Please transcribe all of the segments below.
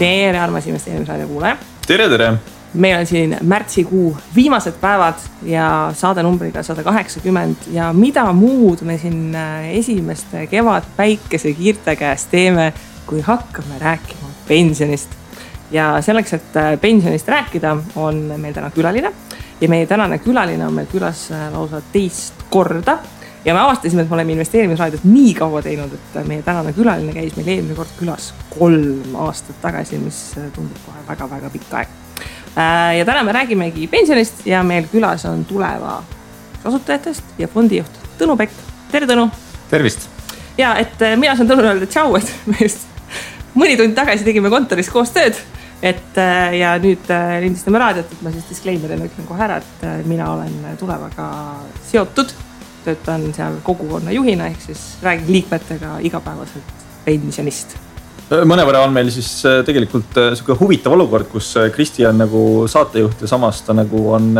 tere, armas investeerimisraadio kuulaja. tere, tere. meil on siin märtsikuu viimased päevad ja saade numbriga sada kaheksakümmend ja mida muud me siin äh, esimeste kevadpäikesekiirte käes teeme, kui hakkame rääkima pensionist. ja selleks, et äh, pensionist rääkida, on meil täna külaline ja meie tänane külaline on meil külas äh, lausa teist korda ja me avastasime, et me oleme investeerimisraadiot nii kaua teinud, et meie tänane külaline käis meil eelmine kord külas kolm aastat tagasi, mis tundub kohe väga-väga pikk aeg. Äh, ja täna me räägimegi pensionist ja meil külas on Tuleva kasutajatest ja fondijuht Tõnu Pekk. tere, Tõnu. tervist. ja et äh, mina saan Tõnule öelda tšau, et me just mõni tund tagasi tegime kontoris koos tööd et äh, ja nüüd lindistame raadiot, et ma siis disclaimer'ina ütlen kohe ära, et mina olen Tulevaga seotud töötan seal kogukonna juhina, ehk siis räägin liikmetega igapäevaselt pensionist mõnevõrra on meil siis äh, tegelikult äh, sihuke huvitav olukord, kus äh, Kristi on nagu saatejuht ja samas ta nagu on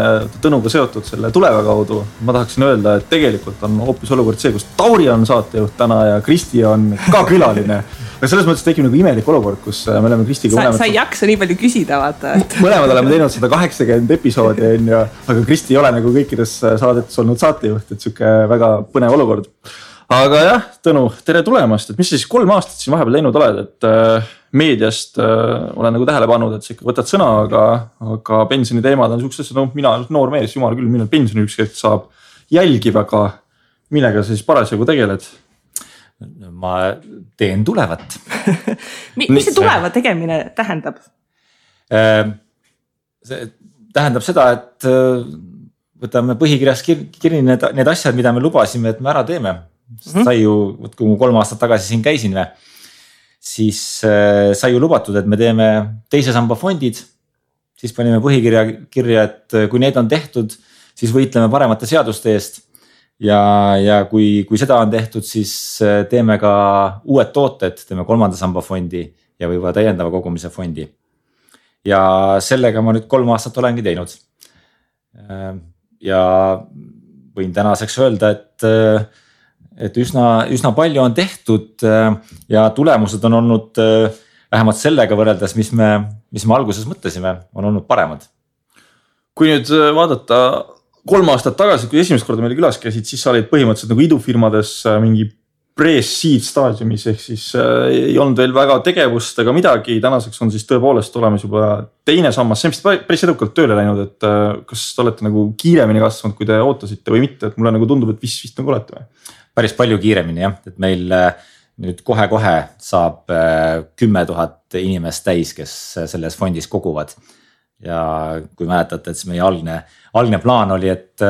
Tõnuga seotud selle tuleva kaudu. ma tahaksin öelda, et tegelikult on hoopis olukord see, kus Tauri on saatejuht täna ja Kristi on ka külaline aga selles mõttes tekib nagu imelik olukord, kus me oleme Kristiga mõlemad. sa ei jaksa nii palju küsida, vaata et.... mõlemad oleme teinud sada kaheksakümmend episoodi on ju, aga Kristi ei ole nagu kõikides saadetes olnud saatejuht, et sihuke väga põnev olukord aga jah, Tõnu, tere tulemast, et mis sa siis kolm aastat siin vahepeal teinud oled, et äh, meediast äh, olen nagu tähele pannud, et sa ikka võtad sõna, aga, aga pensioniteemad on siuksed, no mina noor mees, jumal küll, millal pensioni üks hetk saab. jälgib, aga millega sa siis parasjagu tegeled? ma teen tulevat mis see tuleva tegemine tähendab äh,? see tähendab seda, et äh, võtame põhikirjas kirja need, need asjad, mida me lubasime, et me ära teeme sest sai ju, vot kui ma kolm aastat tagasi siin käisin, siis äh, sai ju lubatud, et me teeme teise samba fondid. siis panime põhikirja kirja, et äh, kui need on tehtud, siis võitleme paremate seaduste eest. ja, ja kui, kui seda on tehtud, siis äh, teeme ka uued tooted, teeme kolmanda samba fondi ja võib-olla täiendava kogumise fondi. ja sellega ma nüüd kolm aastat olengi teinud. Ja võin tänaseks öelda, et et üsna, üsna palju on tehtud äh, ja tulemused on olnud äh, vähemalt sellega võrreldes, mis me, mis me alguses mõtlesime, on olnud paremad. kui nüüd äh, vaadata kolm aastat tagasi, kui esimest korda meil külas käisid, siis sa olid põhimõtteliselt nagu idufirmades mingi pre-seed staadiumis ehk siis äh, ei olnud veel väga tegevust ega midagi, tänaseks on siis tõepoolest olemas juba teine sammas, see on vist päris edukalt tööle läinud, et äh, kas te olete nagu kiiremini kasvanud, kui te ootasite või mitte, et mulle nagu tundub, et vist, vist nagu olete või? Päris palju kiiremini jah, et meil äh, nüüd kohe-kohe saab äh, kümme tuhat inimest täis, kes äh, selles fondis koguvad. ja kui mäletate, et siis meie algne, algne plaan oli, et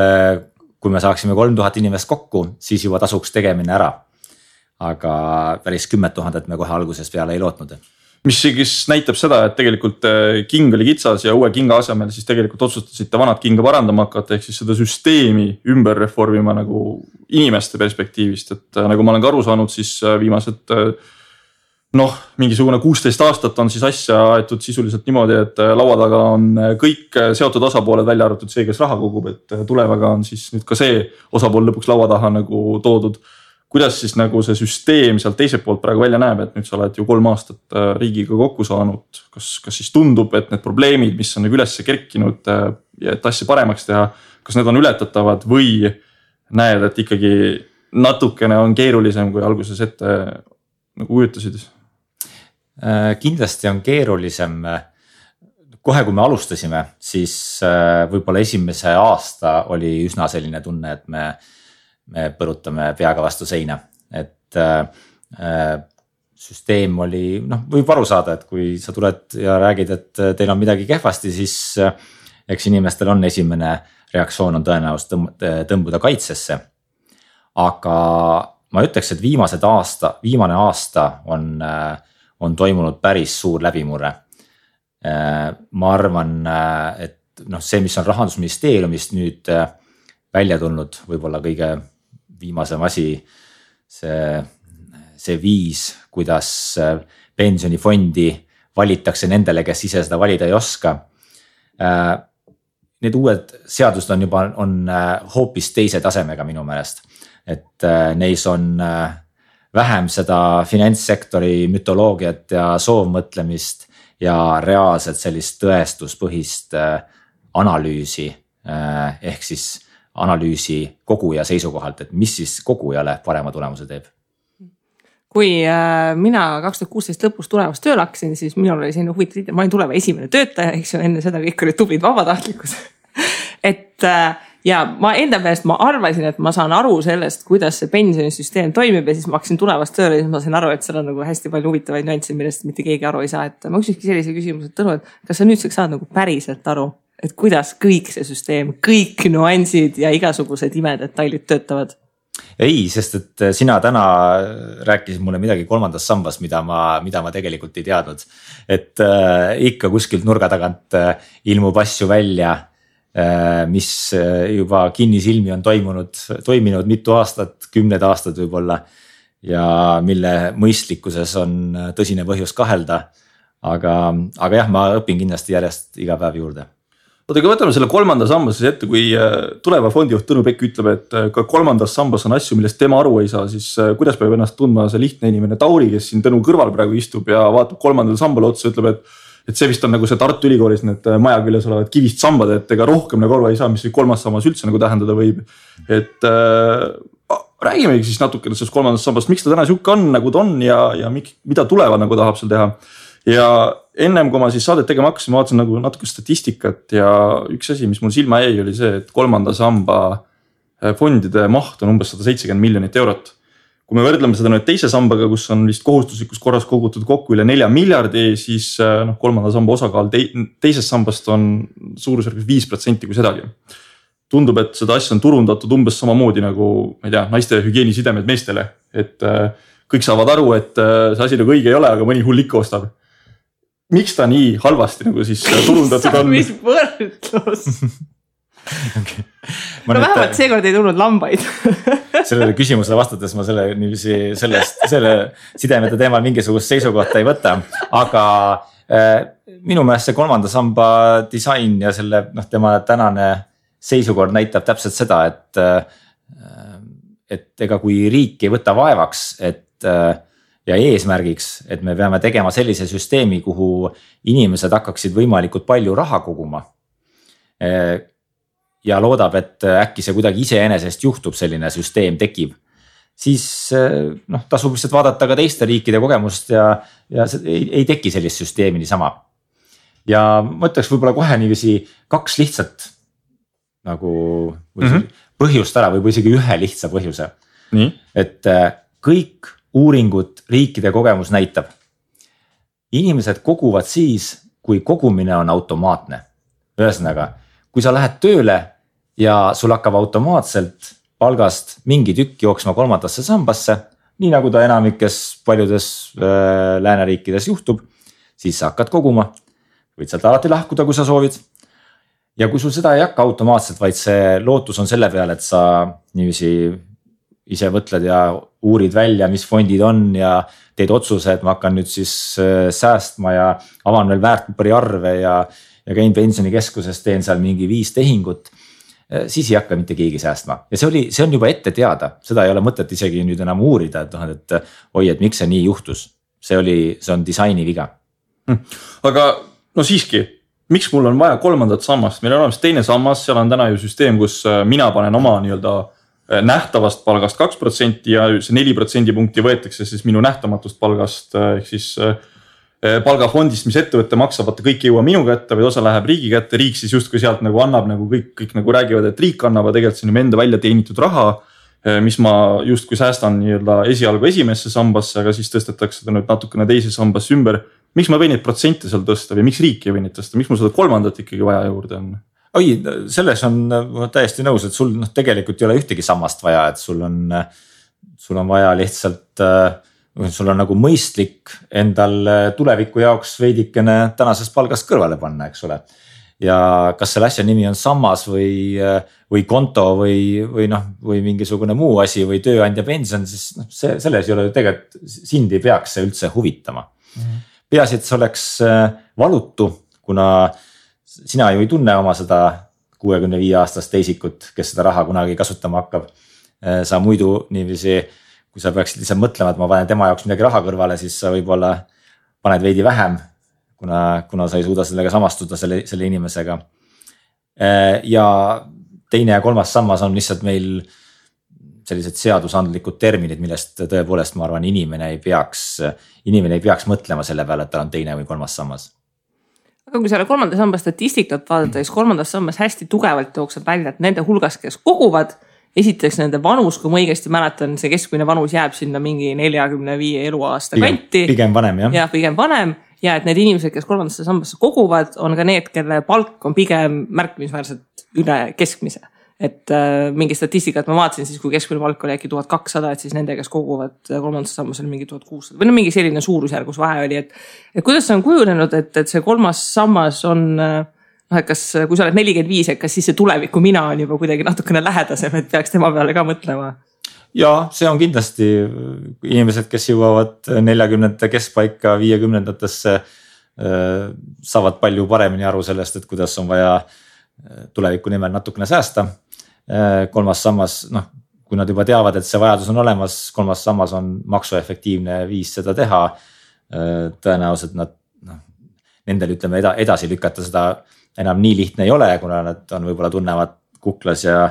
kui me saaksime kolm tuhat inimest kokku, siis juba tasuks tegemine ära. aga päris kümmet tuhandet me kohe algusest peale ei lootnud mis siis näitab seda, et tegelikult äh, king oli kitsas ja uue kinga asemel siis tegelikult otsustasite vanat kinga parandama hakata, ehk siis seda süsteemi ümber reformima nagu inimeste perspektiivist, et äh, nagu ma olen ka aru saanud, siis äh, viimased noh, mingisugune kuusteist aastat on siis asja aetud sisuliselt niimoodi, et laua taga on kõik seotud osapooled, välja arvatud see, kes raha kogub, et tulevaga on siis nüüd ka see osapool lõpuks laua taha nagu toodud kuidas siis nagu see süsteem sealt teiselt poolt praegu välja näeb, et nüüd sa oled ju kolm aastat äh, riigiga kokku saanud. kas, kas siis tundub, et need probleemid, mis on nagu üles kerkinud äh, ja et asja paremaks teha, kas need on ületatavad või näed, et ikkagi natukene on keerulisem, kui alguses ette nagu kujutasid? Kindlasti on keerulisem. kohe, kui me alustasime, siis võib-olla esimese aasta oli üsna selline tunne, et me me põrutame peaga vastu seina, et äh, äh, süsteem oli, noh, võib aru saada, et kui sa tuled ja räägid, et teil on midagi kehvasti, siis äh, eks inimestel on esimene reaktsioon on tõenäosus tõmbuda kaitsesse. aga ma ütleks, et viimased aasta, viimane aasta on, äh, on toimunud päris suur läbimurre. Äh, ma arvan, et noh, see, mis on rahandusministeeriumist nüüd välja tulnud, võib-olla kõige viimasem asi, see, see viis, kuidas äh, pensionifondi valitakse nendele, kes ise seda valida ei oska. Äh, need uued seadused on juba, on äh, hoopis teise tasemega minu meelest, et neis on vähem seda finantssektori mütoloogiat ja soovmõtlemist ja reaalselt sellist tõestuspõhist analüüsi ehk siis analüüsi koguja seisukohalt, et mis siis kogujale parema tulemuse teeb? Kui äh, mina kaks tuhat kuusteist lõpus Tulevas tööle hakkasin, siis minul oli selline huvitav tiitel, ma olin Tuleva esimene töötaja, eks ju, enne seda kõik olid tublid vabatahtlikud. Et äh, ja ma enda meelest ma arvasin, et ma saan aru sellest, kuidas see pensionisüsteem toimib ja siis ma hakkasin tulevast tööle ja siis ma sain aru, et seal on nagu hästi palju huvitavaid nüansse, millest mitte keegi aru ei saa, et ma küsikski sellise küsimuse, et Tõnu, et kas sa nüüdseks saad nagu päriselt aru, et kuidas kõik see süsteem, kõik nüansid ja igasugused imedetailid töötavad? ei, sest et sina täna rääkisid mulle midagi kolmandast sambast, mida ma, mida ma tegelikult ei teadnud. et äh, ikka kuskilt nurga tagant äh, ilmub asju välja Äh, mis äh, juba kinnisilmi on toimunud, toiminud mitu aastat, kümned aastad võib-olla. ja mille mõistlikkuses on äh, tõsine põhjus kahelda. aga, aga jah, ma õpin kindlasti järjest iga päev juurde oota, aga võtame selle kolmanda samba siis ette, kui tuleva fondijuht Tõnu Pekk ütleb, et ka kolmandas sambas on asju, millest tema aru ei saa, siis kuidas peab ennast tundma see lihtne inimene Tauri, kes siin Tõnu kõrval praegu istub ja vaatab kolmandale sambale otsa, ütleb, et et see vist on nagu see Tartu Ülikoolis need äh, maja küljes olevad kivist sambad, et ega rohkem nagu aru ei saa, mis kolmas sammas üldse nagu tähendada võib. et äh, räägimegi siis natukene sellest kolmandast sambast, miks ta täna sihuke on, nagu ta on ja, ja miks, mida tuleva nagu tahab seal teha. Ja ennem kui ma siis saadet tegema hakkasin, ma vaatasin nagu natuke statistikat ja üks asi, mis mul silma jäi, oli see, et kolmanda samba äh, fondide maht on umbes sada seitsekümmend miljonit eurot kui me võrdleme seda nüüd teise sambaga, kus on vist kohustuslikus korras kogutud kokku üle nelja miljardi, siis äh, noh, kolmanda samba osakaal te teisest sambast on suurusjärgus viis protsenti, kui sedagi. tundub, et seda asja on turundatud umbes samamoodi nagu, ma ei tea, naiste hügieenisidemed meestele, et äh, kõik saavad aru, et see asi nagu õige ei ole, aga mõni hull ikka ostab. Miks ta nii halvasti nagu siis turundatud on? mis võrdlus okay. no nüüd... vähemalt seekord ei tulnud lambaid sellele küsimusele vastates ma selle niiviisi sellest, selle sidemete teemal mingisugust seisukohta ei võta, aga äh, minu meelest see kolmanda samba disain ja selle noh, tema tänane seisukord näitab täpselt seda, et äh,. et ega kui riik ei võta vaevaks, et äh, ja eesmärgiks, et me peame tegema sellise süsteemi, kuhu inimesed hakkaksid võimalikult palju raha koguma äh, ja loodab, et äkki see kuidagi iseenesest juhtub, selline süsteem tekib. siis äh, noh, tasub lihtsalt vaadata ka teiste riikide kogemust ja, ja ei, ei teki sellist süsteemi niisama. ja ma ütleks võib-olla kohe niiviisi kaks lihtsat nagu mm -hmm. põhjust ära, võib-olla isegi ühe lihtsa põhjuse. et äh, kõik uuringud, riikide kogemus näitab. inimesed koguvad siis, kui kogumine on automaatne. ühesõnaga kui sa lähed tööle ja sul hakkab automaatselt palgast mingi tükk jooksma kolmandasse sambasse, nii nagu ta enamikes paljudes äh, lääneriikides juhtub, siis sa hakkad koguma. võid sealt alati lahkuda, kui sa soovid. ja kui sul seda ei hakka automaatselt, vaid see lootus on selle peale, et sa niiviisi ise mõtled ja uurid välja, mis fondid on ja teed otsuse, et ma hakkan nüüd siis äh, säästma ja avan veel väärtpaberiarve ja ja käin pensionikeskuses, teen seal mingi viis tehingut eh, siis ei hakka mitte keegi säästma. Ja see oli, see on juba ette teada, seda ei ole mõtet isegi nüüd enam uurida, et noh, et oi, et miks see nii juhtus. see oli, see on disaini viga. Hm.. aga no siiski, miks mul on vaja kolmandat sammast, meil on olemas teine sammas, seal on täna ju süsteem, kus äh, mina panen oma nii-öelda äh, nähtavast palgast kaks protsenti ja see neli protsendipunkti võetakse siis minu nähtamatust palgast äh, ehk siis Eh, palgafondist, mis ettevõte maksab, vaata kõik ei jõua minu kätte, vaid osa läheb riigi kätte, riik siis justkui sealt nagu annab nagu kõik, kõik nagu räägivad, et riik annab, aga tegelikult see on ju enda välja teenitud raha. Mis ma justkui säästan nii-öelda esialgu esimesse sambasse, aga siis tõstetakse ta nüüd natukene teise sambasse ümber. miks ma võin neid protsente seal tõsta või miks riik ei või neid tõsta, miks mul seda kolmandat ikkagi vaja juurde on? Oi, selles on täiesti nõus, et sul noh, tegelikult ei ole ühtegi sammast vaja, et sul on, sul on vaja lihtsalt äh, sul on nagu mõistlik endal äh, tuleviku jaoks veidikene tänasest palgast kõrvale panna, eks ole. ja kas selle asja nimi on sammas või, äh, või konto või, või noh, või mingisugune muu asi või tööandja pension, siis noh, see selles ei ole ju tegelikult, sind ei peaks see üldse huvitama mm -hmm.. peaasi, et see oleks äh, valutu, kuna sina ju ei tunne oma seda kuuekümne viie aastast teisikut, kes seda raha kunagi kasutama hakkab. sa muidu niiviisi kui sa peaksid lihtsalt mõtlema, et ma panen tema jaoks midagi raha kõrvale, siis sa võib-olla paned veidi vähem. kuna, kuna sa ei suuda sellega samastuda selle, selle inimesega. ja teine ja kolmas sammas on lihtsalt meil sellised seadusandlikud terminid, millest tõepoolest, ma arvan, inimene ei peaks, inimene ei peaks mõtlema selle peale, et tal on teine või kolmas sammas aga kui selle kolmanda samba statistikat vaadata, siis kolmandas sambas hästi tugevalt jookseb välja, et nende hulgas, kes koguvad. esiteks nende vanus, kui ma õigesti mäletan, see keskmine vanus jääb sinna mingi neljakümne viie eluaasta kanti. pigem vanem jah. jah, pigem vanem ja et need inimesed, kes kolmandasse sambasse koguvad, on ka need, kelle palk on pigem märkimisväärselt üle keskmise et äh, mingi statistikat ma vaatasin siis, kui keskmine palk oli äkki tuhat kakssada, et siis nende, kes koguvad kolmandasse sambasse oli mingi tuhat kuussada või no mingi selline suurusjärgus vahe oli, et. et kuidas see on kujunenud, et, et see kolmas sammas on äh, noh, et kas, kui sa oled nelikümmend viis, et kas siis see tuleviku mina on juba kuidagi natukene lähedasem, et peaks tema peale ka mõtlema? ja see on kindlasti inimesed, kes jõuavad neljakümnendate keskpaika, viiekümnendatesse. Äh, saavad palju paremini aru sellest, et kuidas on vaja tuleviku nimel natukene säästa Äh, kolmas sammas, noh, kui nad juba teavad, et see vajadus on olemas, kolmas sammas on maksuefektiivne viis seda teha. Äh, tõenäoliselt nad noh, nendel ütleme edasi lükata seda enam nii lihtne ei ole, kuna nad on, võib-olla tunnevad kuklas ja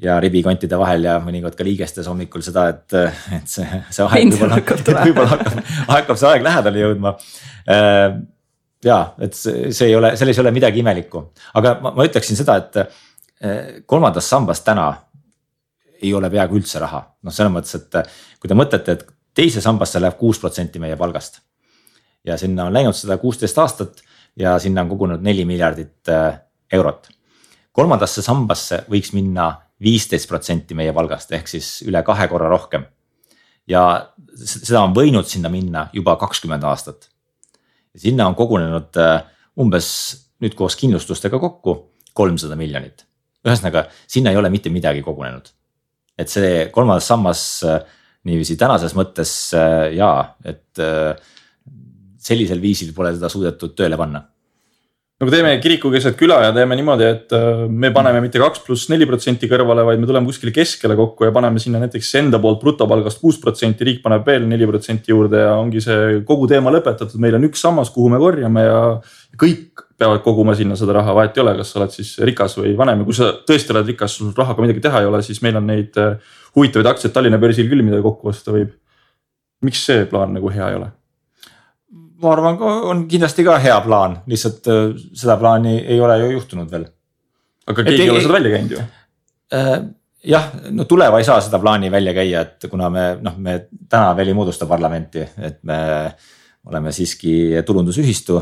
ja ribikontide vahel ja mõnikord ka liigestes hommikul seda, et, et see, see aeg võib-olla võib hakkab, hakkab see aeg lähedale jõudma. Äh, ja et see, see ei ole, selles ei ole midagi imelikku, aga ma, ma ütleksin seda, et kolmandas sambas täna ei ole peaaegu üldse raha, noh, selles mõttes, et eh, kui te mõtlete, et teise sambasse läheb kuus protsenti meie palgast. ja sinna on läinud seda kuusteist aastat ja sinna on kogunenud neli miljardit eh, eurot. kolmandasse sambasse võiks minna viisteist protsenti meie palgast ehk siis üle kahe korra rohkem. ja seda on võinud sinna minna juba kakskümmend aastat. sinna on kogunenud umbes nüüd koos kindlustustega kokku kolmsada miljonit ühesõnaga, sinna ei ole mitte midagi kogunenud. et see kolmas sammas äh, niiviisi tänases mõttes äh, jaa, et äh, sellisel viisil pole seda suudetud tööle panna. No kui teeme kiriku keset küla ja teeme niimoodi, et me paneme mitte kaks pluss neli protsenti kõrvale, vaid me tuleme kuskile keskele kokku ja paneme sinna näiteks enda poolt brutopalgast kuus protsenti, riik paneb veel neli protsenti juurde ja ongi see kogu teema lõpetatud, meil on üks sammas, kuhu me korjame ja kõik peavad koguma sinna seda raha, vahet ei ole, kas sa oled siis rikas või vanem ja kui sa tõesti oled rikas, sul rahaga midagi teha ei ole, siis meil on neid äh, huvitavaid aktsiaid Tallinna börsil küll, mida kokku osta võib. miks see plaan nagu hea ei ole? ma arvan, on kindlasti ka hea plaan, lihtsalt äh, seda plaani ei ole ju juhtunud veel. aga keegi ei ole seda välja käinud ju äh,. jah, no Tuleva ei saa seda plaani välja käia, et kuna me noh, me täna veel ei moodusta parlamenti, et me oleme siiski tulundusühistu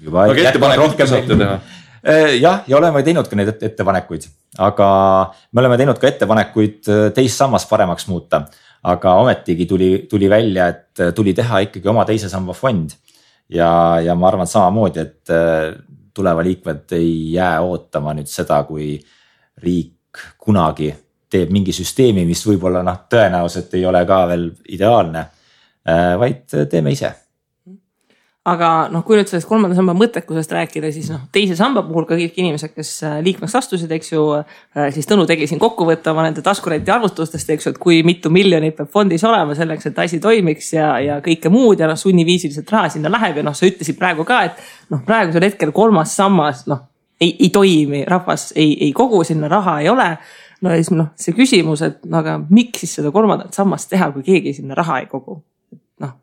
juba. aga ettepanekuid ka saate teha? Äh, jah, ja oleme teinud ka neid ettepanekuid, aga me oleme teinud ka ettepanekuid äh, teist sammast paremaks muuta. aga ometigi tuli, tuli välja, et äh, tuli teha ikkagi oma teise samba fond. ja, ja ma arvan samamoodi, et tuleva liikmed ei jää ootama nüüd seda, kui riik kunagi teeb mingi süsteemi, mis võib-olla noh, tõenäoliselt ei ole ka veel ideaalne. vaid teeme ise aga noh, kui nüüd sellest kolmanda samba mõttekusest rääkida, siis noh, teise samba puhul ka kõik inimesed, kes äh, liikmeks astusid, eks ju. Äh, siis Tõnu tegi siin kokkuvõtte oma nende taskurenti arvutustest, eks ju, et kui mitu miljonit peab fondis olema selleks, et asi toimiks ja, ja kõike muud ja noh, sunniviisiliselt raha sinna läheb ja noh, sa ütlesid praegu ka, et noh, praegusel hetkel kolmas sammas noh ei, ei toimi, rahvas ei, ei kogu sinna raha ei ole no ja siis noh, see küsimus, et no aga miks siis seda kolmandat sammast teha, kui keegi sinna raha ei kogu? noh,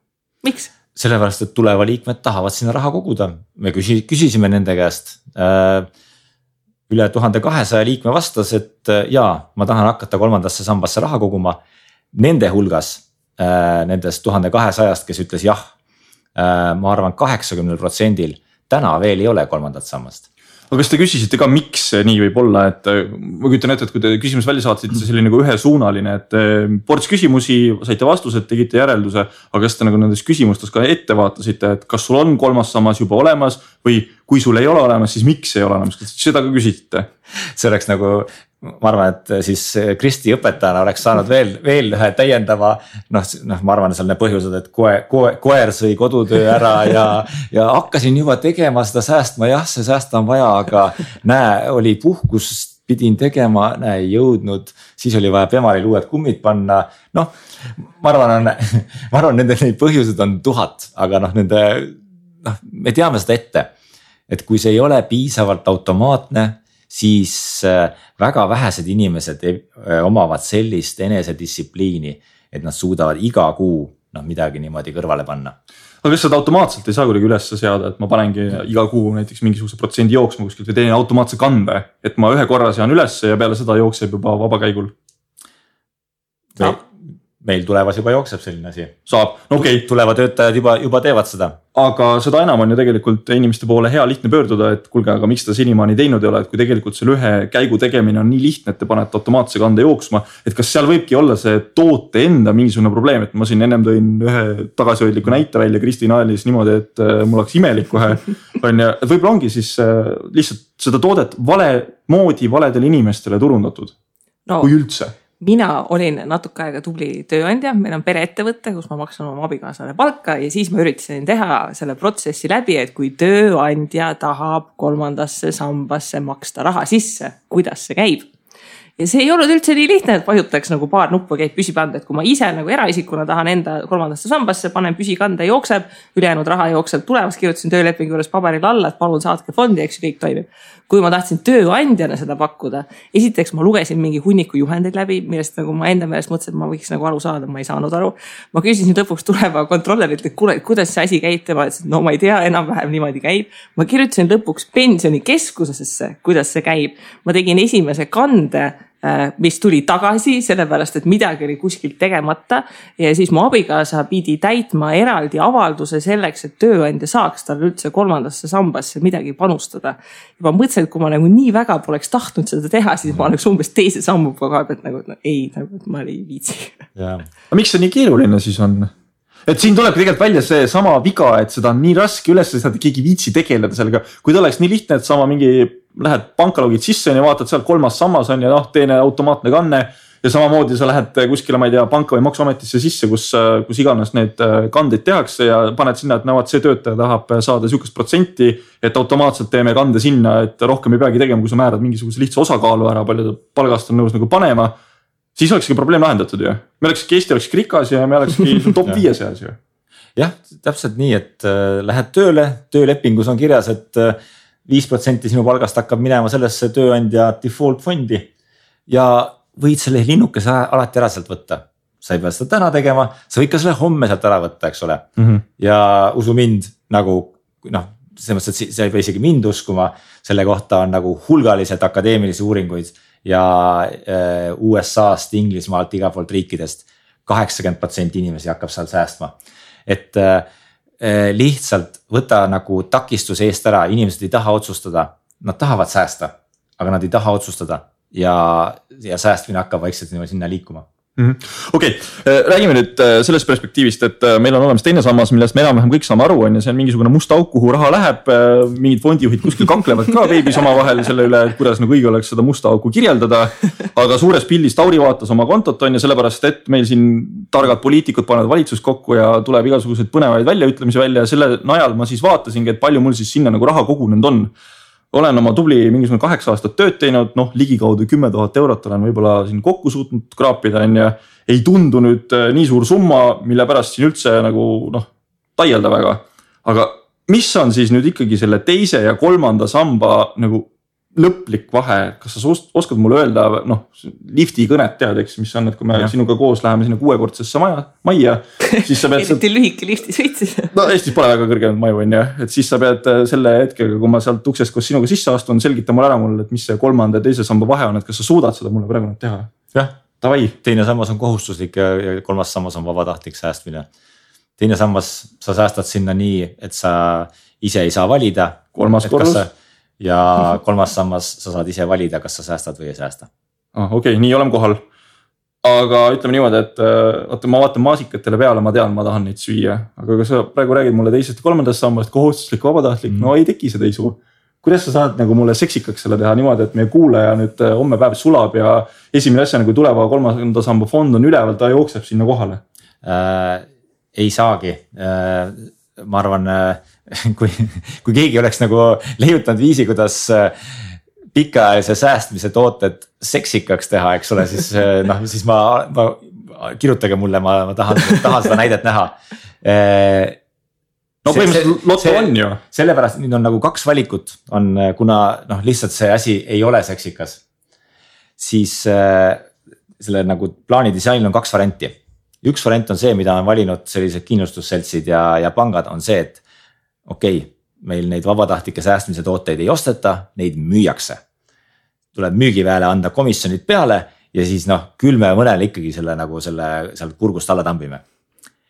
miks? Sellepärast, et tuleva liikmed tahavad sinna raha koguda, me küsi-, küsisime nende käest äh,. üle tuhande kahesaja liikme vastas, et äh, jaa, ma tahan hakata kolmandasse sambasse raha koguma. Nende hulgas äh, nendest tuhande kahesajast, kes ütles jah ma arvan, kaheksakümnel protsendil täna veel ei ole kolmandat sammast aga kas te küsisite ka, miks nii võib olla, et äh, ma kujutan ette, et kui te küsimuse välja saatsite, see oli nagu ühesuunaline, et äh, ports küsimusi, saite vastused, tegite järelduse. aga kas te nagu nendes küsimustes ka ette vaatasite, et kas sul on kolmas sammas juba olemas või kui sul ei ole olemas, siis miks ei ole olemas, kas seda ka küsisite? see oleks nagu ma arvan, et siis Kristi õpetajana oleks saanud veel, veel ühe täiendava noh, noh, ma arvan, seal need põhjused, et koer, koer, koer sõi kodutöö ära ja, ja hakkasin juba tegema seda säästma, jah, see säästa on vaja, aga näe, oli puhkus, pidin tegema, näe ei jõudnud, siis oli vaja Bemalil uued kummid panna, noh. ma arvan, on, ma arvan, nende neid põhjuseid on tuhat, aga noh, nende noh, me teame seda ette. et kui see ei ole piisavalt automaatne, siis äh, väga vähesed inimesed äh, omavad sellist enesedistsipliini, et nad suudavad iga kuu noh midagi niimoodi kõrvale panna aga kas seda automaatselt ei saa kuidagi üles seada, et ma panengi iga kuu näiteks mingisuguse protsendi jooksma kuskilt või teen automaatse kande, et ma ühe korra sean ülesse ja peale seda jookseb juba vabakäigul? Meil tulevas juba jookseb selline asi. saab, no okei okay.. tuleva töötajad juba, juba teevad seda. aga seda enam on ju tegelikult inimeste poole hea lihtne pöörduda, et kuulge, aga miks te senimaani teinud ei ole, et kui tegelikult selle ühe käigu tegemine on nii lihtne, et te panete automaatse kande jooksma. et kas seal võibki olla see toote enda mingisugune probleem, et ma siin ennem tõin ühe tagasihoidliku näite välja, Kristiin ajalis niimoodi, et äh, mul hakkas imelik kohe. on ju, et võib-olla ongi siis äh, lihtsalt seda toodet vale moodi valedele inimestele turundatud no. kui üldse mina olin natuke aega tubli tööandja, meil on pereettevõte, kus ma maksan oma abikaasale palka ja siis ma üritasin teha selle protsessi läbi, et kui tööandja tahab kolmandasse sambasse maksta raha sisse, kuidas see käib ja see ei olnud üldse nii lihtne, et vajutaks nagu paar nuppu, käib püsikand, et kui ma ise nagu eraisikuna tahan enda kolmandasse sambasse, panen püsikande, jookseb, ülejäänud raha jookseb tulevas, kirjutasin töölepingu juures paberil alla, et palun saatke fondi, eks ju, kõik toimib. kui ma tahtsin tööandjana seda pakkuda, esiteks ma lugesin mingi hunniku juhendeid läbi, millest nagu ma enda meelest mõtlesin, et ma võiks nagu aru saada, ma ei saanud aru. ma küsisin lõpuks tuleva kontrollerilt, et kuule, kuidas see asi käib, tema ütles, et no ma ei tea, enam-vähem niimoodi käib. ma kirjutasin lõpuks pensionikeskusesse, kuidas see käib, ma tegin esimese kande mis tuli tagasi, sellepärast et midagi oli kuskilt tegemata. ja siis mu abikaasa pidi täitma eraldi avalduse selleks, et tööandja saaks talle üldse kolmandasse sambasse midagi panustada. ja ma mõtlesin, et kui ma nagu nii väga poleks tahtnud seda teha, siis ma oleks umbes teise sammu koha pealt nagu no, ei, nagu ma ei viitsi. aga miks see nii keeruline siis on? Et siin tuleb tegelikult välja seesama viga, et seda on nii raske üles et keegi ei viitsi tegeleda sellega. kui ta oleks nii lihtne, et sama mingi lähed panka logid sisse on ju, vaatad seal kolmas sammas on ja noh, teine automaatne kanne. ja samamoodi sa lähed kuskile, ma ei tea, panka või maksuametisse sisse, kus, kus iganes need äh, kandeid tehakse ja paned sinna, et no vot, see töötaja tahab saada sihukest protsenti. et automaatselt teeme kande sinna, et rohkem ei peagi tegema, kui sa määrad mingisuguse lihtsa osakaalu ära, palju ta palgast on nõus nagu panema. Siis olekski probleem lahendatud ju, me olekski, Eesti olekski rikas ja me olekski top viie seas ju jah, täpselt nii, et äh, lähed tööle, töölepingus on kirjas, et äh, viis protsenti sinu palgast hakkab minema sellesse tööandja default fondi. ja võid selle linnukese alati ära sealt võtta. sa ei pea seda täna tegema, sa võid ka selle homme sealt ära võtta, eks ole mm. -hmm. ja usu mind nagu noh, selles mõttes, et sa ei pea isegi mind uskuma, selle kohta on nagu hulgaliselt akadeemilisi uuringuid ja äh, USA-st, Inglismaalt, igalt poolt riikidest. kaheksakümmend protsenti inimesi hakkab seal säästma, et äh, Eh, lihtsalt võta nagu takistuse eest ära, inimesed ei taha otsustada, nad tahavad säästa, aga nad ei taha otsustada ja, ja säästmine hakkab vaikselt sinna liikuma. Okei okay., äh, räägime nüüd äh, sellest perspektiivist, et äh, meil on olemas teine sammas, millest me enam-vähem kõik saame aru, on ju, see on mingisugune must auk, kuhu raha läheb. mingid fondijuhid kuskil kaklevad ka veebis omavahel selle üle, et kuidas nagu õige oleks seda musta auku kirjeldada. aga suures pildis Tauri vaatas oma kontot on ju, sellepärast et meil siin targad poliitikud panevad valitsust kokku ja tuleb igasuguseid põnevaid väljaütlemisi välja ja selle najal ma siis vaatasingi, et palju mul siis sinna nagu raha kogunenud on olen oma tubli mingisugune kaheksa aastat tööd teinud, noh ligikaudu kümme tuhat eurot olen võib-olla siin kokku suutnud kraapida, on ju. ei tundu nüüd äh, nii suur summa, mille pärast siin üldse nagu noh, taielda väga. aga mis on siis nüüd ikkagi selle teise ja kolmanda samba nagu lõplik vahe, kas sa oskad mulle öelda, noh lifti kõnet tead, eks, mis on, et kui me ja. sinuga koos läheme sinna kuuekordsesse maja, majja. siis sa pead eriti lühike liftisõit siis. no Eestis pole väga kõrgemaid maju on ju, et siis sa pead äh, selle hetkega, kui ma sealt uksest koos sinuga sisse astun, selgita mulle ära mulle, et mis see kolmanda ja teise samba vahe on, et kas sa suudad seda mulle praegu nüüd teha? jah, davai. teine sammas on kohustuslik ja, ja kolmas sammas on vabatahtlik säästmine. teine sammas, sa säästad sinna nii, et sa ise ei saa valida. kolmas korrus ja kolmas sammas, sa saad ise valida, kas sa säästad või ei säästa. ah okei okay,, nii oleme kohal. aga ütleme niimoodi, et vaata, ma vaatan maasikatele peale, ma tean, ma tahan neid süüa, aga kui sa praegu räägid mulle teisest ja kolmandast sambast, kohustuslik, vabatahtlik mm., no ei teki seda isu kuidas sa saad nagu mulle seksikaks selle teha niimoodi, et meie kuulaja nüüd äh, homme päev sulab ja esimene asjana, kui tuleva kolmanda samba fond on üleval, ta jookseb sinna kohale äh,? ei saagi äh,, ma arvan äh, kui, kui keegi oleks nagu leiutanud viisi, kuidas äh, pikaajalise säästmise tooted seksikaks teha, eks ole, siis äh, noh, siis ma, ma kirjutage mulle, ma, ma tahan, tahan seda näidet näha. Äh, no põhimõtteliselt loto on ju. sellepärast nüüd on nagu kaks valikut on, kuna noh, lihtsalt see asi ei ole seksikas. siis äh, selle nagu plaani disainil on kaks varianti. Üks variant on see, mida on valinud sellised kindlustusseltsid ja, ja pangad, on see, et okei okay,, meil neid vabatahtlikke säästmise tooteid ei osteta, neid müüakse. tuleb müügiväele anda komisjonid peale ja siis noh, küll me mõnele ikkagi selle nagu selle sealt kurgust alla tambime.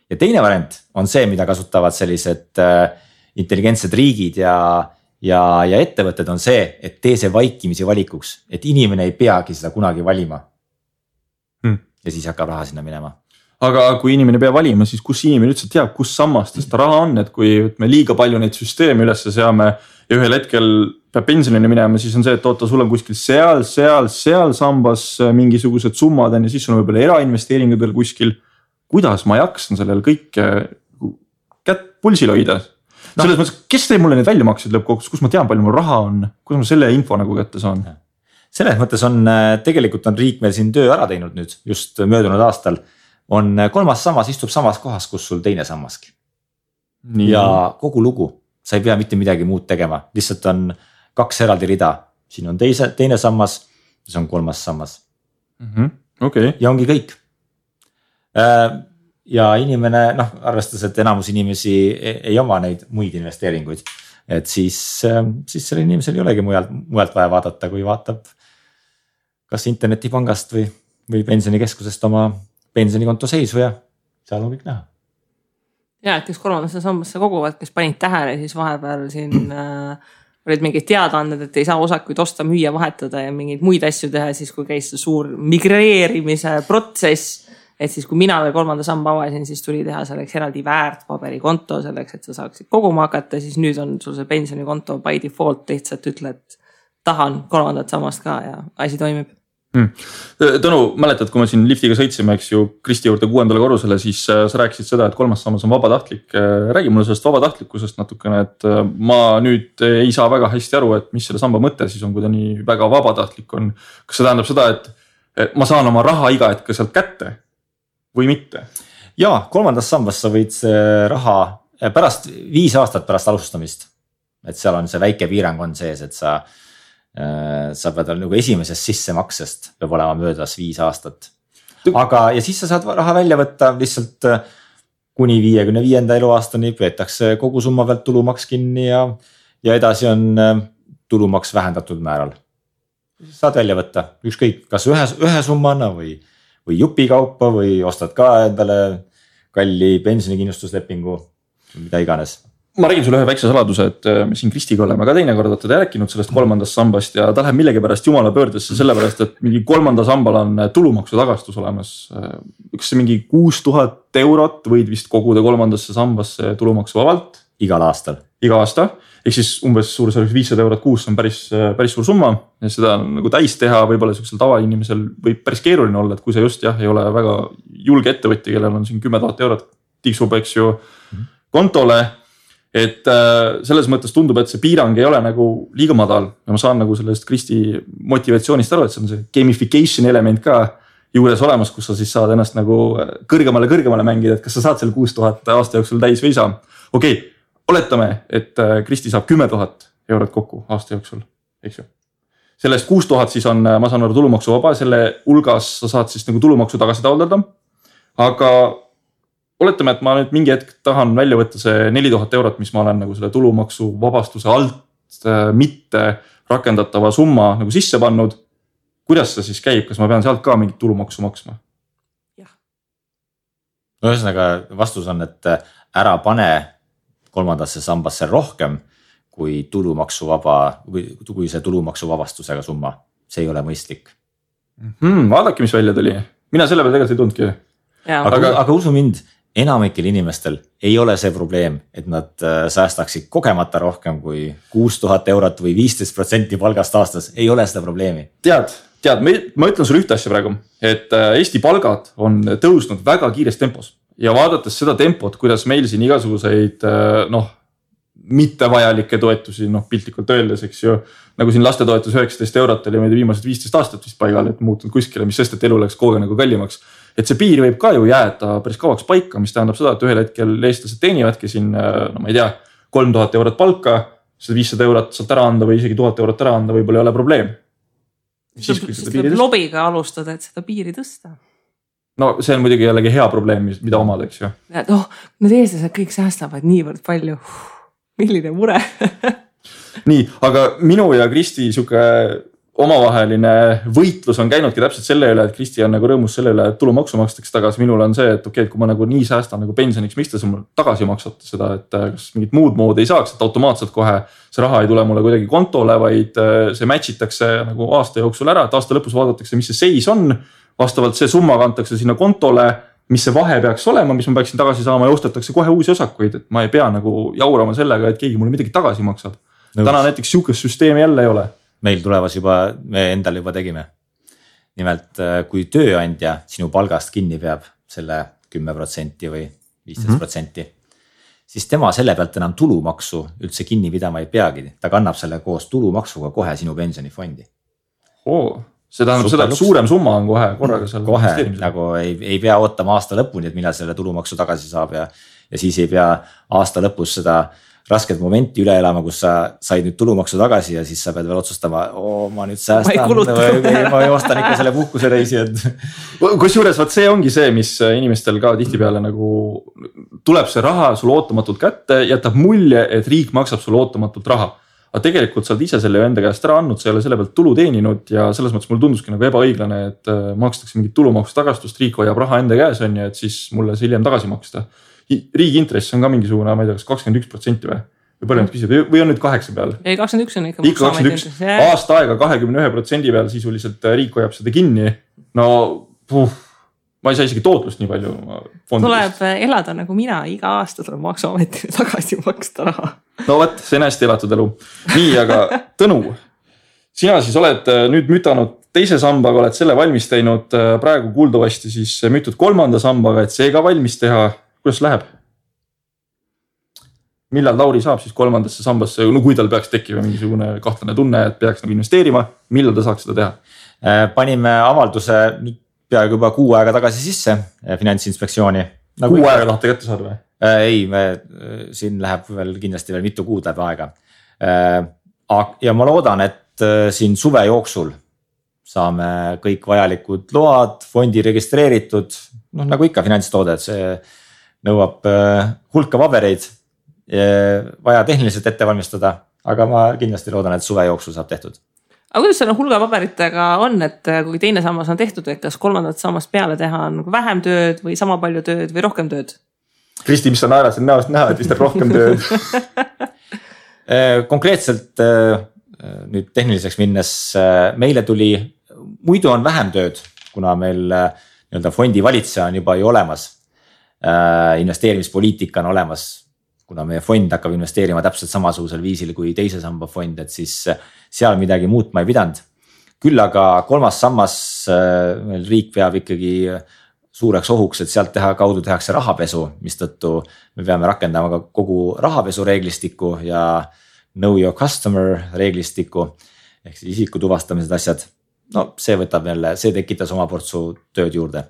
Ja teine variant on see, mida kasutavad sellised äh, intelligentsed riigid ja, ja, ja ettevõtted on see, et tee see vaikimisi valikuks, et inimene ei peagi seda kunagi valima. Hmm.. ja siis hakkab raha sinna minema aga kui inimene ei pea valima, siis kus inimene üldse teab, kus sammastes ta raha on, et kui me liiga palju neid süsteeme üles seame ja ühel hetkel peab pensionile minema, siis on see, et oota, sul on kuskil seal, seal, seal sambas mingisugused summad on ju, siis sul on võib-olla erainvesteeringud veel kuskil. Kuidas ma jaksan sellel kõike kätt pulsil hoida? No.. selles mõttes, kes teeb mulle neid väljamakseid lõppkokkuvõttes, kus ma tean, palju mul raha on, kuidas ma selle info nagu kätte saan? selles mõttes on, äh, tegelikult on riik meil siin töö ära teinud nüüd just möödunud aastal. On kolmas sammas istub samas kohas, kus sul teine sammaski. ja kogu lugu, sa ei pea mitte midagi muud tegema, lihtsalt on kaks eraldi rida, siin on teise, teine sammas, see on kolmas sammas mm. -hmm. okay.. ja ongi kõik Äh, ja inimene noh, arvestades, et enamus inimesi ei, ei oma neid muid investeeringuid. et siis, äh, siis sellel inimesel ei olegi mujalt, mujalt vaja vaadata, kui vaatab. kas internetipangast või, või pensionikeskusest oma pensionikonto seisu ja seal on kõik näha ja, et kes kolmandasse sambasse koguvad, kes panid tähele, siis vahepeal siin äh, olid mingid teadaanded, et ei saa osakuid osta, müüa, vahetada ja mingeid muid asju teha, siis kui käis see suur migreerimise protsess et siis, kui mina veel kolmanda samba avasin, siis tuli teha selleks eraldi väärtpaberikonto selleks, et sa saaksid koguma hakata, siis nüüd on sul see pensionikonto by default lihtsalt ütled. tahan kolmandat sammast ka ja asi toimib hmm.. Tõnu, mäletad, kui me siin liftiga sõitsime, eks ju, Kristi juurde kuuendale korrusele, siis äh, sa rääkisid seda, et kolmas sammas on vabatahtlik. Äh, räägi mulle sellest vabatahtlikkusest natukene, et ma nüüd ei saa väga hästi aru, et mis selle samba mõte siis on, kui ta nii väga vabatahtlik on. kas see tähendab seda, et ma saan oma raha iga hetk sealt kätte või mitte? ja kolmandas sambas sa võid raha pärast viis aastat pärast alustamist. et seal on see väike piirang on sees, et sa, sa pead nagu esimesest sissemaksest peab olema möödas viis aastat. aga, ja siis sa saad raha välja võtta lihtsalt eh, kuni viiekümne viienda eluaastani võetakse kogu summa pealt tulumaks kinni ja, ja edasi on tulumaks vähendatud määral. saad välja võtta ükskõik, kas ühe, ühe summana või või jupikaupa või ostad ka endale kalli pensionikindlustuslepingu, mida iganes ma räägin sulle ühe väikse saladuse, et äh, me siin Kristiga oleme ka teinekord vaata rääkinud sellest kolmandast sambast ja ta läheb millegipärast jumala pöördesse sellepärast, et mingi kolmanda sambal on äh, tulumaksu tagastus olemas. Äh, kas see mingi kuus tuhat eurot võid vist koguda kolmandasse sambasse tulumaksuvabalt? igal aastal. iga aasta ehk siis umbes suurusjärgus viissada eurot kuus, on päris, päris suur summa seda nagu täis teha võib-olla sihukesel tavainimesel võib päris keeruline olla, et kui sa just jah, ei ole väga julge ettevõtja, kellel on siin kümme tuhat eurot tiksub, eks ju mhm. kontole. Et äh, selles mõttes tundub, et see piirang ei ole nagu liiga madal ja ma saan nagu sellest Kristi motivatsioonist aru, et see on see gamification element ka juures olemas, kus sa siis saad ennast nagu kõrgemale, kõrgemale mängida, et kas sa saad selle kuus tuhat aasta jooksul täis või ei saa. okei okay oletame, et äh, Kristi saab kümme tuhat eurot kokku aasta jooksul, eks ju. sellest kuus tuhat siis on, äh, ma saan aru, tulumaksuvaba, selle hulgas sa saad siis nagu tulumaksu tagasi taotleda. aga oletame, et ma nüüd mingi hetk tahan välja võtta see neli tuhat eurot, mis ma olen nagu selle tulumaksuvabastuse alt äh, mitte rakendatava summa nagu sisse pannud. kuidas see siis käib, kas ma pean sealt ka mingit tulumaksu maksma? ühesõnaga vastus on, et ära pane kolmandasse sambasse rohkem kui tulumaksuvaba, kui see tulumaksuvabastusega summa, see ei ole mõistlik hmm,. vaadake, mis välja tuli, mina selle peale tegelikult ei tulnudki. aga, aga, aga usu mind, enamikel inimestel ei ole see probleem, et nad äh, säästaksid kogemata rohkem kui kuus tuhat eurot või viisteist protsenti palgast aastas, ei ole seda probleemi. tead, tead, ma ütlen sulle ühte asja praegu, et äh, Eesti palgad on tõusnud väga kiires tempos ja vaadates seda tempot, kuidas meil siin igasuguseid äh, noh, mittevajalikke toetusi, noh piltlikult öeldes, eks ju. nagu siin lastetoetus üheksateist eurot oli meil viimased viisteist aastat vist paigal, et muutunud kuskile, mis sest, et elu läks kogu aeg nagu kallimaks. Et see piir võib ka ju jääda päris kauaks paika, mis tähendab seda, et ühel hetkel eestlased teenivadki siin, no ma ei tea, kolm tuhat eurot palka. seda viissada eurot sealt ära anda või isegi tuhat eurot ära anda võib-olla ei ole probleem. siis tuleb lobiga alustada, et seda piiri tõsta no see on muidugi jällegi hea probleem, mida omada, eks ju. et oh, need eestlased kõik säästavad niivõrd palju. milline mure nii, aga minu ja Kristi sihuke omavaheline võitlus on käinudki täpselt selle üle, et Kristi on nagu rõõmus selle üle, et tulumaksu makstakse tagasi. minul on see, et okei okay,, et kui ma nagu nii säästan nagu pensioniks, miks te mulle tagasi maksate seda, et äh, kas mingit muud moodi ei saaks, et automaatselt kohe see raha ei tule mulle kuidagi kontole, vaid äh, see match itakse nagu aasta jooksul ära, et aasta lõpus vaadatakse, mis see seis on. vastavalt see summa kantakse sinna kontole, mis see vahe peaks olema, mis ma peaksin tagasi saama ja ostetakse kohe uusi osakuid, et ma ei pea nagu jaurama sellega, et keegi mulle midagi tagasi maksab. täna näiteks sihukest süsteemi jälle ei ole meil tulevas juba, me endale juba tegime. nimelt, äh, kui tööandja sinu palgast kinni peab selle kümme protsenti või viisteist protsenti. siis tema selle pealt enam tulumaksu üldse kinni pidama ei peagi, ta kannab selle koos tulumaksuga kohe sinu pensionifondi oh see tähendab seda, et suurem summa on kohe korraga seal. kohe nagu ei, ei pea ootama aasta lõpuni, et millal selle tulumaksu tagasi saab ja, ja siis ei pea aasta lõpus seda rasket momenti üle elama, kus sa said nüüd tulumaksu tagasi ja siis sa pead veel otsustama, oo ma nüüd säästan või ma ostan ikka selle puhkusereisi, et. kusjuures vot see ongi see, mis inimestel ka tihtipeale nagu tuleb see raha sulle ootamatult kätte, jätab mulje, et riik maksab sulle ootamatult raha aga tegelikult sa oled ise selle ju enda käest ära andnud, sa ei ole selle pealt tulu teeninud ja selles mõttes mulle tunduski nagu ebaõiglane, et äh, makstakse mingit tulumaksu tagastust, riik hoiab raha enda käes on ju, et siis mulle see hiljem tagasi maksta riigi intress on ka mingisugune, ma ei tea, kas kakskümmend üks protsenti või? või palju nad küsivad või on nüüd kaheksa peal? ei, kakskümmend üks on ikka. ikka kakskümmend üks, aasta aega kahekümne ühe protsendi peal sisuliselt äh, riik hoiab seda kinni. no puh, ma ei saa isegi tootlust nii palju. tuleb äh, elada nagu mina, iga aasta tuleb maksuametile tagasi maksta raha. no vot, see on hästi elatud elu. nii, aga Tõnu, sina siis oled äh, nüüd mütanud teise sambaga, oled selle valmis teinud, praegu kuuldavasti siis müütud kolmanda sambaga, et see ka valmis teha kuidas läheb? millal Lauri saab siis kolmandasse sambasse, no kui tal peaks tekkima mingisugune kahtlane tunne, et peaks nagu investeerima, millal ta saaks seda teha? Äh, panime avalduse nüüd peaaegu juba kuu aega tagasi sisse äh, Finantsinspektsiooni nagu. kuu aega tahate kätte saada või? Äh, ei, me siin läheb veel kindlasti veel mitu kuud läheb aega. ja ma loodan, et siin suve jooksul saame kõik vajalikud load, fondi registreeritud, noh nagu ikka finantstoode, et see nõuab äh, hulka pabereid, vaja tehniliselt ette valmistada, aga ma kindlasti loodan, et suve jooksul saab tehtud. Aga kuidas selle hulga paberitega on, et äh, kui teine sammas on tehtud, et kas kolmandat sammast peale teha on nagu vähem tööd või sama palju tööd või rohkem tööd? Kristi, mis sa naerad, see on näost näha, et vist on rohkem tööd? Äh, konkreetselt nüüd tehniliseks minnes, meile tuli, muidu on vähem tööd, kuna meil nii-öelda fondi valitseja on juba ju olemas. Äh, investeerimispoliitika on olemas. kuna meie fond hakkab investeerima täpselt samasugusel viisil kui teise samba fond, et siis äh, seal midagi muutma ei pidanud. küll aga kolmas sammas, äh, meil riik peab ikkagi suureks ohuks, et sealt teha, kaudu tehakse rahapesu, mistõttu me peame rakendama ka kogu rahapesu reeglistikku ja know your customer reeglistikku. ehk siis isiku tuvastamised, asjad. no see võtab jälle, see tekitas oma portsu tööd juurde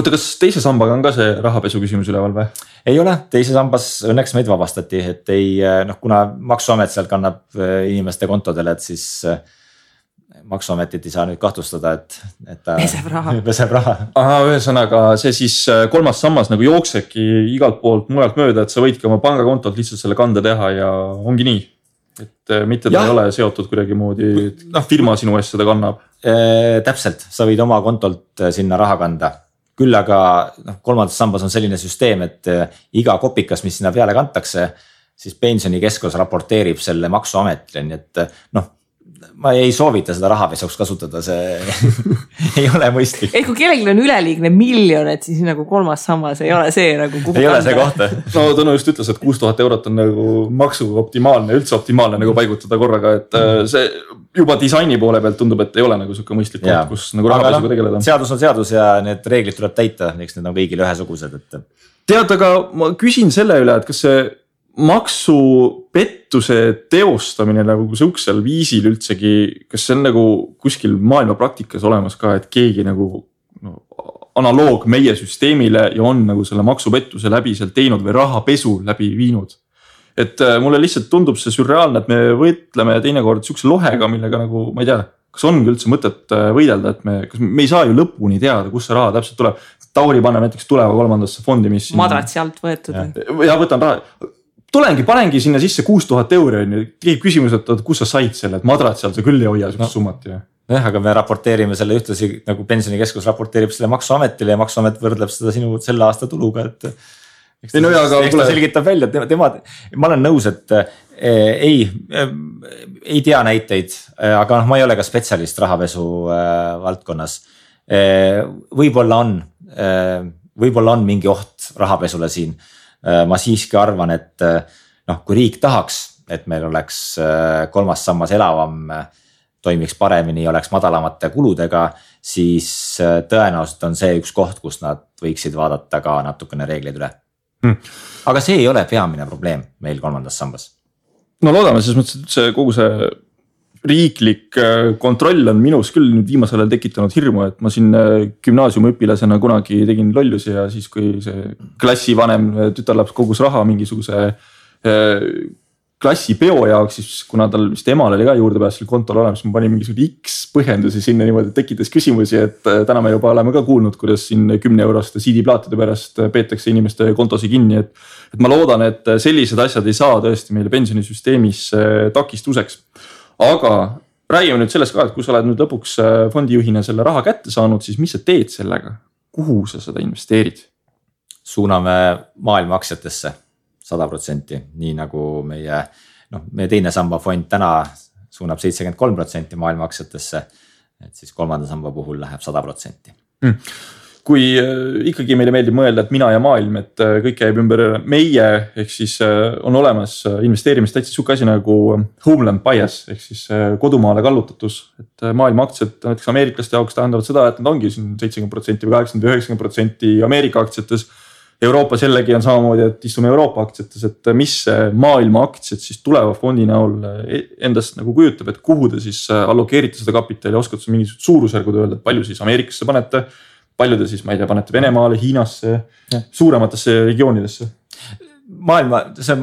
oota, kas teise sambaga on ka see rahapesu küsimus üleval või? ei ole, teise sambas õnneks meid vabastati, et ei noh, kuna maksuamet sealt kannab äh, inimeste kontodele, et siis äh, maksuametit ei saa nüüd kahtlustada, et, et ta peseb raha. peseb raha. ühesõnaga see siis äh, kolmas sammas nagu jooksebki igalt poolt mujalt mööda, et sa võidki oma pangakontolt lihtsalt selle kande teha ja ongi nii. et mitte ta ja. ei ole seotud kuidagimoodi, et no, firma sinu eest seda kannab. täpselt, sa võid oma kontolt sinna raha kanda küll aga noh, kolmandas sambas on selline süsteem, et eh, iga kopikas, mis sinna peale kantakse, siis pensionikeskus raporteerib selle maksuametile, nii et eh, noh ma ei soovita seda rahapesuks kasutada, see ei ole mõistlik. ehk kui kellelgi on üleliigne miljon, et siis nagu kolmas sammas ei ole see nagu. ei ole see koht. no Tõnu just ütles, et kuus tuhat eurot on nagu maksuga optimaalne, üldse optimaalne nagu paigutada korraga, et äh, see juba disaini poole pealt tundub, et ei ole nagu sihuke mõistlik koht, kus nagu rahapesuga no, tegeleda. seadus on seadus ja need reeglid tuleb täita, eks need on kõigile ühesugused, et. tead, aga ma küsin selle üle, et kas see maksupettuse teostamine nagu sihukesel viisil üldsegi, kas see on nagu kuskil maailma praktikas olemas ka, et keegi nagu no, analoog meie süsteemile ja on nagu selle maksupettuse läbi seal teinud või rahapesu läbi viinud. et äh, mulle lihtsalt tundub see sürreaalne, et me võitleme teinekord sihukese lohega, millega nagu ma ei tea kas ongi üldse mõtet äh, võidelda, et me, kas me ei saa ju lõpuni teada, kust see raha täpselt tuleb. Tauri paneb näiteks tuleva kolmandasse fondi, mis. madratsi alt võetud. ja võtan raha, tulengi, panengi sinna sisse kuus tuhat euri on ju, tekib küsimus, et oot, kust sa said selle, et madratsi all sa küll ei hoia sihukest no. summat ju jah, aga me raporteerime selle ühtlasi nagu pensionikeskus raporteerib selle maksuametile ja maksuamet võrdleb seda sinu selle aasta tuluga, et. ei no jaa, aga kuule. selgitab välja, tema, tema, ma olen nõus, et eh, ei eh,, ei tea näiteid eh,, aga noh, ma ei ole ka spetsialist rahapesu eh, valdkonnas eh,. võib-olla on eh,, võib-olla on mingi oht rahapesule siin. Ma siiski arvan, et eh, noh, kui riik tahaks, et meil oleks eh, kolmas sammas elavam toimiks paremini, oleks madalamate kuludega, siis äh, tõenäoliselt on see üks koht, kus nad võiksid vaadata ka natukene reegleid üle hmm.. aga see ei ole peamine probleem meil kolmandas sambas. no loodame selles mõttes, et see kogu see riiklik äh, kontroll on minus küll nüüd viimasel ajal tekitanud hirmu, et ma siin äh, gümnaasiumiõpilasena kunagi tegin lollusi ja siis, kui see klassivanem tütarlaps kogus raha mingisuguse klassipeo jaoks, siis kuna tal vist emal oli ka juurdepääs sellele kontole olemas, ma panin mingisugune X põhjendusi sinna niimoodi, tekitas küsimusi, et äh, täna me juba oleme ka kuulnud, kuidas siin kümne euroste CD-plaatide pärast äh, peetakse inimeste kontosid kinni, et. et ma loodan, et äh, sellised asjad ei saa tõesti meile pensionisüsteemis takistuseks. Aga räägime nüüd sellest ka, et kui sa oled nüüd lõpuks fondijuhina selle raha kätte saanud, siis mis sa teed sellega, kuhu sa seda investeerid? suuname maailma aktsiatesse sada protsenti, nii nagu meie noh, meie teine samba fond täna suunab seitsekümmend kolm protsenti maailma aktsiatesse. et siis kolmanda samba puhul läheb sada protsenti hmm kui äh, ikkagi meile meeldib mõelda, et mina ja maailm, et äh, kõik käib ümber meie, ehk siis äh, on olemas investeerimist täitsa sihuke asi nagu homeland bias ehk siis kodumaale kallutatus. et maailma aktsiad näiteks ameeriklaste jaoks tähendavad seda, et nad ongi siin seitsekümmend protsenti või kaheksakümmend või üheksakümmend protsenti Ameerika aktsiates Euroopas jällegi on samamoodi, et istume Euroopa aktsiates, et mis maailma aktsiad siis tuleva fondi näol endast nagu kujutab, et kuhu te siis allokeerite seda kapitali, oskad sa mingisugused suurusjärgud öelda, et palju siis Ameerikasse panete? Palju te siis, ma ei tea, panete Venemaale, Hiinasse, suurematesse regioonidesse? maailma, see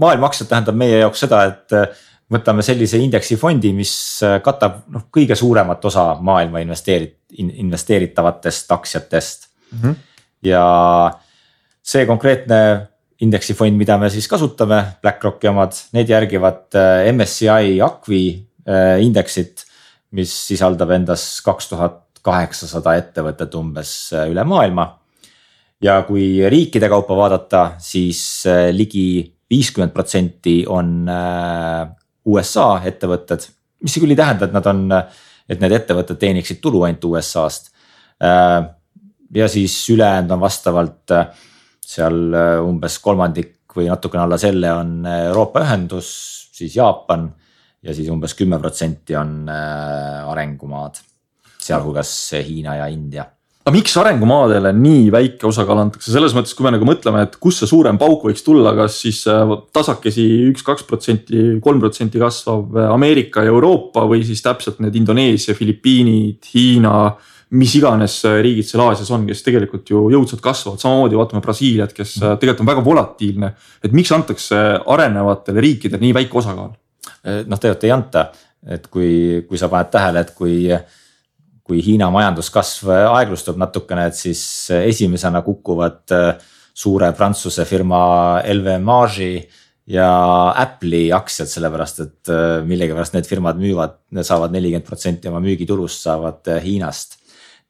maailma aktsiad tähendab meie jaoks seda, et võtame sellise indeksifondi, mis katab noh, kõige suuremat osa maailma investeerit-, investeeritavatest aktsiatest mm. -hmm. ja see konkreetne indeksifond, mida me siis kasutame, BlackRocki omad, need järgivad äh, MSCI Acqui äh, indeksit, mis sisaldab endas kaks tuhat kaheksasada ettevõtet umbes äh, üle maailma. ja kui riikide kaupa vaadata, siis ligi viiskümmend protsenti on USA ettevõtted, mis küll ei tähenda, et nad on, et need ettevõtted teeniksid tulu ainult USA-st. ja siis ülejäänud on vastavalt seal äh, umbes kolmandik või natukene alla selle on äh, Euroopa Ühendus, siis Jaapan ja siis umbes kümme protsenti on äh, arengumaad, sealhulgas Hiina ja India aga miks arengumaadele nii väike osakaal antakse, selles mõttes, kui me nagu mõtleme, et kust see suurem pauk võiks tulla, kas siis tasakesi üks-kaks protsenti, kolm protsenti kasvav Ameerika ja Euroopa või siis täpselt need Indoneesia, Filipiinid, Hiina mis iganes äh, riigid seal Aasias on, kes tegelikult ju jõudsalt kasvavad, samamoodi vaatame Brasiiliat, kes äh, tegelikult on väga volatiilne. et miks antakse arenevatele riikidele nii väike osakaal? Äh, noh, tegelikult ei anta, et kui, kui sa paned tähele, et kui, kui Hiina majanduskasv aeglustub natukene, et siis esimesena kukuvad suure Prantsuse firma LVMH-i ja Apple'i aktsiad, sellepärast et millegipärast need firmad müüvad, saavad nelikümmend protsenti oma müügitulust saavad Hiinast.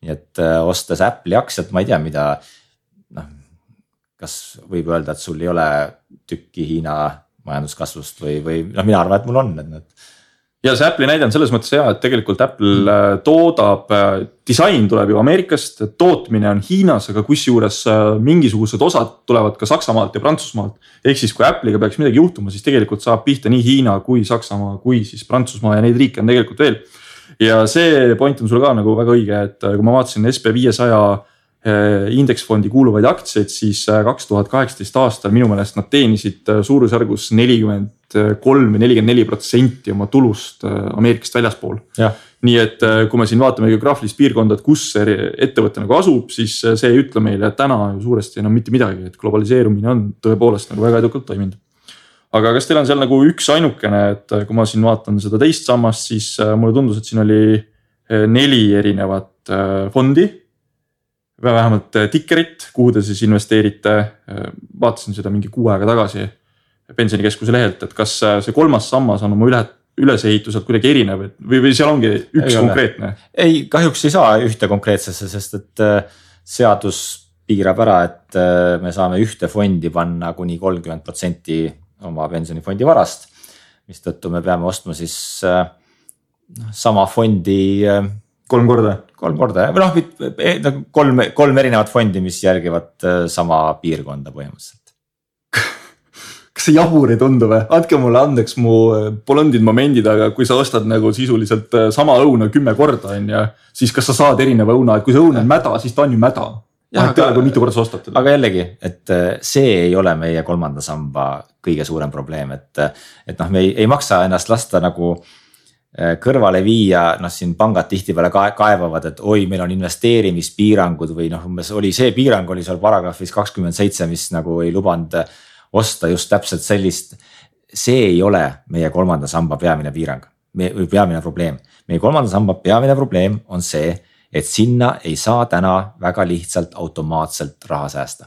Nii et äh, ostes Apple'i aktsiat, ma ei tea, mida noh, kas võib öelda, et sul ei ole tükki Hiina majanduskasvust või, või noh, mina arvan, et mul on, et need ja see Apple'i näide on selles mõttes hea, et tegelikult Apple mm. Äh, toodab, äh, disain tuleb ju Ameerikast, tootmine on Hiinas, aga kusjuures mingisugused osad tulevad ka Saksamaalt ja Prantsusmaalt. ehk siis, kui Apple'iga peaks midagi juhtuma, siis tegelikult saab pihta nii Hiina kui Saksamaa kui siis Prantsusmaa ja neid riike on tegelikult veel ja see point on sul ka nagu väga õige, et äh, kui ma vaatasin SB viiesaja äh, indeksfondi kuuluvaid aktsiaid, siis äh, kaks tuhat kaheksateist aastal minu meelest nad teenisid suurusjärgus nelikümmend kolm või nelikümmend neli protsenti oma tulust Ameerikast väljaspool. nii et äh, kui me siin vaatame geograafilist piirkonda, et kus see ettevõte nagu asub, siis äh, see ei ütle meile täna ju suuresti enam mitte midagi, et globaliseerumine on tõepoolest nagu väga edukalt toiminud. aga kas teil on seal nagu üks ainukene, et äh, kui ma siin vaatan seda teist sammast, siis mulle tundus, et siin oli neli erinevat fondi. Vähemalt Tickerit, kuhu te siis investeerite, vaatasin seda mingi kuu aega tagasi pensionikeskuse lehelt, et kas see kolmas sammas on oma üle ülesehituselt kuidagi erinev, et või, või seal ongi üks ei konkreetne? ei, kahjuks ei saa ühte konkreetsesse, sest et äh, seadus piirab ära, et äh, me saame ühte fondi panna kuni kolmkümmend protsenti oma pensionifondi varast. mistõttu me peame ostma siis äh, sama fondi. Kolm korda? kolm korda või noh, kolm, kolm erinevat fondi, mis järgivad sama piirkonda põhimõtteliselt kas see jabur ei tundu või? andke mulle andeks mu äh, blondid momendid, aga kui sa ostad nagu sisuliselt äh, sama õuna kümme korda, on ju. siis kas sa saad erineva õuna, et kui see õun on mäda, siis ta on ju mäda. vahet ei ole, kui mitu korda sa ostad teda. aga jällegi, et äh, see ei ole meie kolmanda samba kõige suurem probleem, et, et noh, me ei, ei maksa ennast lasta nagu kõrvale viia, noh siin pangad tihtipeale kaevavad, et oi, meil on investeerimispiirangud või noh, umbes oli see piirang oli seal paragrahvis kakskümmend seitse, mis nagu ei lubanud osta just täpselt sellist. see ei ole meie kolmanda samba peamine piirang või peamine probleem. meie kolmanda samba peamine probleem on see, et sinna ei saa täna väga lihtsalt automaatselt raha säästa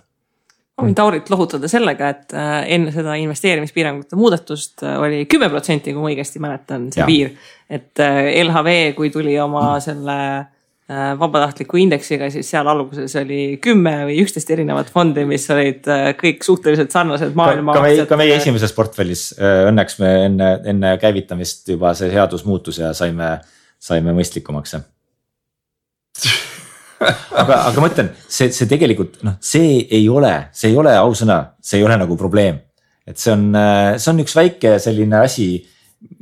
võin Taurit lohutada sellega, et äh, enne seda investeerimispiirangute muudatust äh, oli kümme protsenti, kui ma õigesti mäletan, see ja. piir. et äh, LHV, kui tuli oma selle vabatahtliku indeksiga, siis seal alguses oli kümme või üksteist erinevat fondi, mis olid kõik suhteliselt sarnased maailma. ka meie, ka meie esimeses portfellis õnneks me enne, enne käivitamist juba see seadus muutus ja saime, saime mõistlikumaks aga, aga ma ütlen, see, see tegelikult noh, see ei ole, see ei ole ausõna, see ei ole nagu probleem. et see on, see on üks väike selline asi,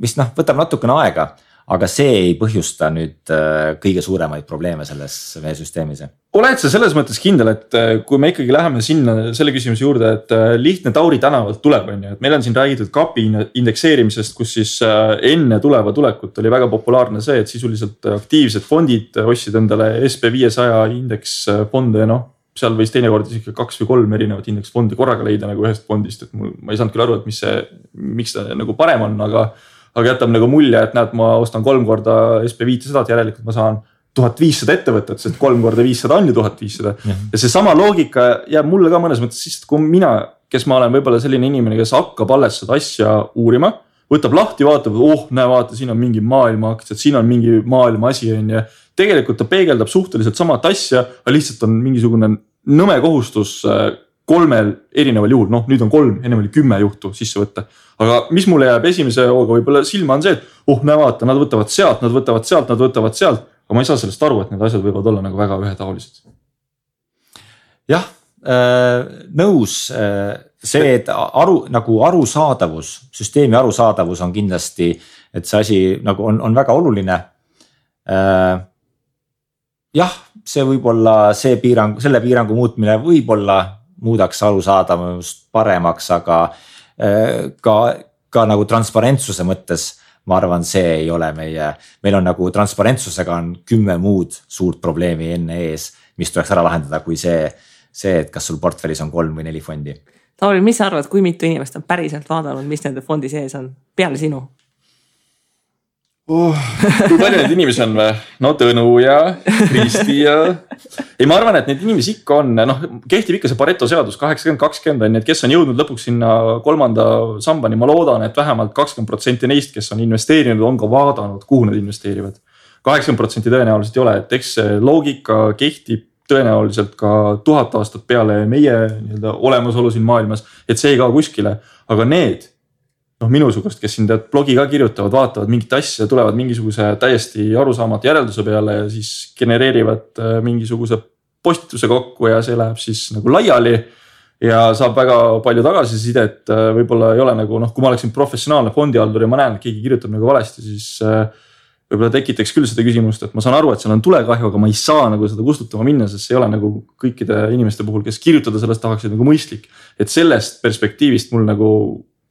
mis noh, võtab natukene aega aga see ei põhjusta nüüd äh, kõige suuremaid probleeme selles meie süsteemis. oled sa selles mõttes kindel, et äh, kui me ikkagi läheme sinna selle küsimuse juurde, et äh, lihtne Tauri tänavalt tuleb, on ju, et meil on siin räägitud kapi indekseerimisest, kus siis enne tuleva tulekut oli väga populaarne see, et sisuliselt aktiivsed fondid ostsid endale SB viiesaja indeksfonde, noh seal võis teinekord isegi kaks või kolm erinevat indeksfondi korraga leida nagu ühest fondist, et mul, ma ei saanud küll aru, et mis see, miks ta nagu parem on, aga aga jätab nagu mulje, et näed, ma ostan kolm korda SB viitesadat, järelikult ma saan tuhat viissada ettevõtet, sest kolm korda viissada on ju tuhat viissada. ja seesama loogika jääb mulle ka mõnes mõttes sisse, et kui mina, kes ma olen võib-olla selline inimene, kes hakkab alles seda asja uurima. võtab lahti, vaatab, oh näe, vaata, siin on mingi maailma aktsiad, siin on mingi maailma asi on ju. tegelikult ta peegeldab suhteliselt samat asja, aga lihtsalt on mingisugune nõme kohustus äh, kolmel erineval juhul, noh nüüd on kolm, ennem oli kümme juhtu sisse võtta aga mis mulle jääb esimese hooga võib-olla silma on see, et oh näe vaata, nad võtavad sealt, nad võtavad sealt, nad võtavad sealt. aga ma ei saa sellest aru, et need asjad võivad olla nagu väga ühetaolised. jah äh,, nõus äh, see, et aru nagu arusaadavus, süsteemi arusaadavus on kindlasti, et see asi nagu on, on väga oluline äh,. jah, see võib-olla see piirang, selle piirangu muutmine võib-olla muudaks arusaadavust paremaks, aga ka, ka nagu transparentsuse mõttes ma arvan, see ei ole meie, meil on nagu transparentsusega on kümme muud suurt probleemi enne ees, mis tuleks ära lahendada, kui see, see, et kas sul portfellis on kolm või neli fondi. Tauri, mis sa arvad, kui mitu inimest on päriselt vaadanud, mis nende fondi sees on, peale sinu? Oh,. kui palju neid inimesi on või? no Tõnu ja Kristi ja. ei, ma arvan, et neid inimesi ikka on, noh kehtib ikka see Pareto seadus kaheksakümmend, kakskümmend on ju, et kes on jõudnud lõpuks sinna kolmanda sambani, ma loodan, et vähemalt kakskümmend protsenti neist, kes on investeerinud, on ka vaadanud, kuhu nad investeerivad. kaheksakümmend protsenti tõenäoliselt ei ole, et eks see loogika kehtib tõenäoliselt ka tuhat aastat peale meie nii-öelda olemasolu siin maailmas, et see ei kao kuskile, aga need noh, minusugust, kes siin tead blogi ka kirjutavad, vaatavad mingit asja, tulevad mingisuguse täiesti arusaamatu järelduse peale ja siis genereerivad äh, mingisuguse postituse kokku ja see läheb siis nagu laiali. ja saab väga palju tagasisidet, äh, võib-olla ei ole nagu noh, kui ma oleksin professionaalne fondihaldur ja ma näen, et keegi kirjutab nagu valesti, siis äh, võib-olla tekitaks küll seda küsimust, et ma saan aru, et seal on tulekahju, aga ma ei saa nagu seda kustutama minna, sest see ei ole nagu kõikide inimeste puhul, kes kirjutada sellest tahaksid nagu mõistlik. et sellest perspektiivist mul nagu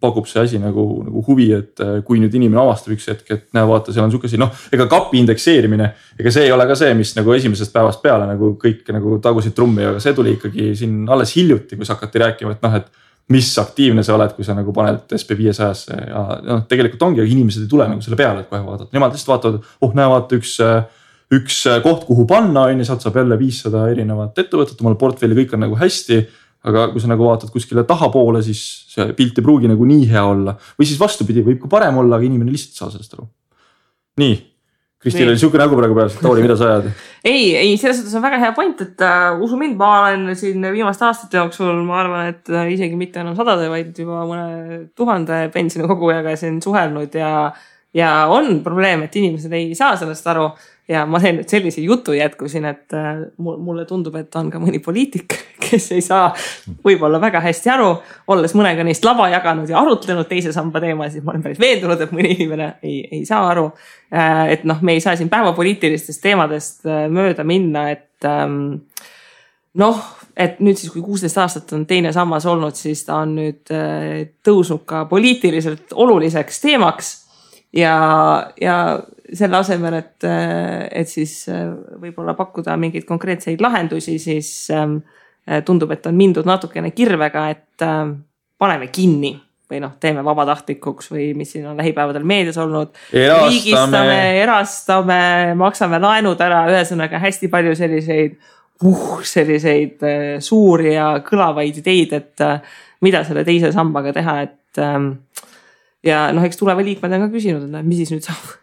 pakub see asi nagu, nagu huvi, et äh, kui nüüd inimene avastab üks hetk, et näe, vaata, seal on sihuke asi, noh, ega kapi indekseerimine. ega see ei ole ka see, mis nagu esimesest päevast peale nagu kõik nagu tagusid trummi, aga see tuli ikkagi siin alles hiljuti, kus hakati rääkima, et noh, et mis aktiivne sa oled, kui sa nagu paned SB viiesajasse ja noh, tegelikult ongi, aga inimesed ei tule nagu selle peale, et kohe vaadata, nemad lihtsalt vaatavad, oh näe, vaata üks üks koht, kuhu panna, on ju, sealt saab jälle viissada erinevat ettevõtet omale portfelli, kõik on nagu hästi aga kui sa nagu vaatad kuskile tahapoole, siis see pilt ei pruugi nagu nii hea olla või siis vastupidi, võib ka parem olla, aga inimene lihtsalt ei saa sellest aru. nii, Kristil oli sihuke nägu praegu peas, et Tauri, mida sa ajad? ei, ei, selles suhtes on väga hea point, et uh, usu mind, ma olen siin viimaste aastate jooksul, ma arvan, et uh, isegi mitte enam sadade, vaid juba mõne tuhande pensionikogujaga siin suhelnud ja, ja on probleem, et inimesed ei saa sellest aru ja ma teen nüüd sellise jutu jätkusin, et äh, mulle tundub, et on ka mõni poliitik, kes ei saa võib-olla väga hästi aru. olles mõnega neist lava jaganud ja arutlenud teise samba teemasid, ma olen päris veendunud, et mõni inimene ei, ei saa aru. Äh, et noh, me ei saa siin päevapoliitilistest teemadest äh, mööda minna, et ähm, noh, et nüüd siis, kui kuusteist aastat on teine sammas olnud, siis ta on nüüd tõusnud ka poliitiliselt oluliseks teemaks ja, ja selle asemel, et, et siis äh, võib-olla pakkuda mingeid konkreetseid lahendusi, siis ähm, tundub, et on mindud natukene kirvega, et ähm, paneme kinni või noh, teeme vabatahtlikuks või mis siin on lähipäevadel meedias olnud. riigistame, erastame, maksame laenud ära, ühesõnaga hästi palju selliseid uh, selliseid äh, suuri ja kõlavaid ideid, et äh, mida selle teise sambaga teha, et ähm, ja noh, eks tuleva liikmed on ka küsinud, et mis siis nüüd saab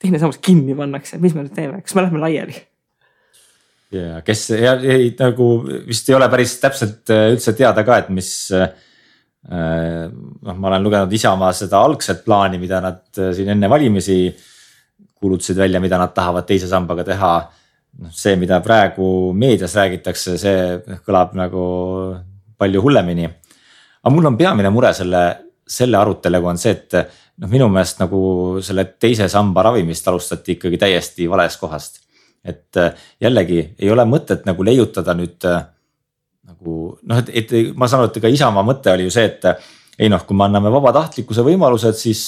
teine sammas kinni pannakse, mis me nüüd teeme, kas me lähme laiali? ja kes ja ei nagu vist ei ole päris täpselt äh, üldse teada ka, et mis äh,. noh, ma olen lugenud Isamaa seda algset plaani, mida nad äh, siin enne valimisi kuulutasid välja, mida nad tahavad teise sambaga teha. noh, see, mida praegu meedias räägitakse, see kõlab nagu palju hullemini. aga mul on peamine mure selle, selle aruteluga on see, et noh, minu meelest nagu selle teise samba ravimist alustati ikkagi täiesti valest kohast. et äh, jällegi ei ole mõtet nagu leiutada nüüd äh, nagu noh, et, et ma saan aru, et ega Isamaa mõte oli ju see, et ei noh, kui me anname vabatahtlikkuse võimalused, siis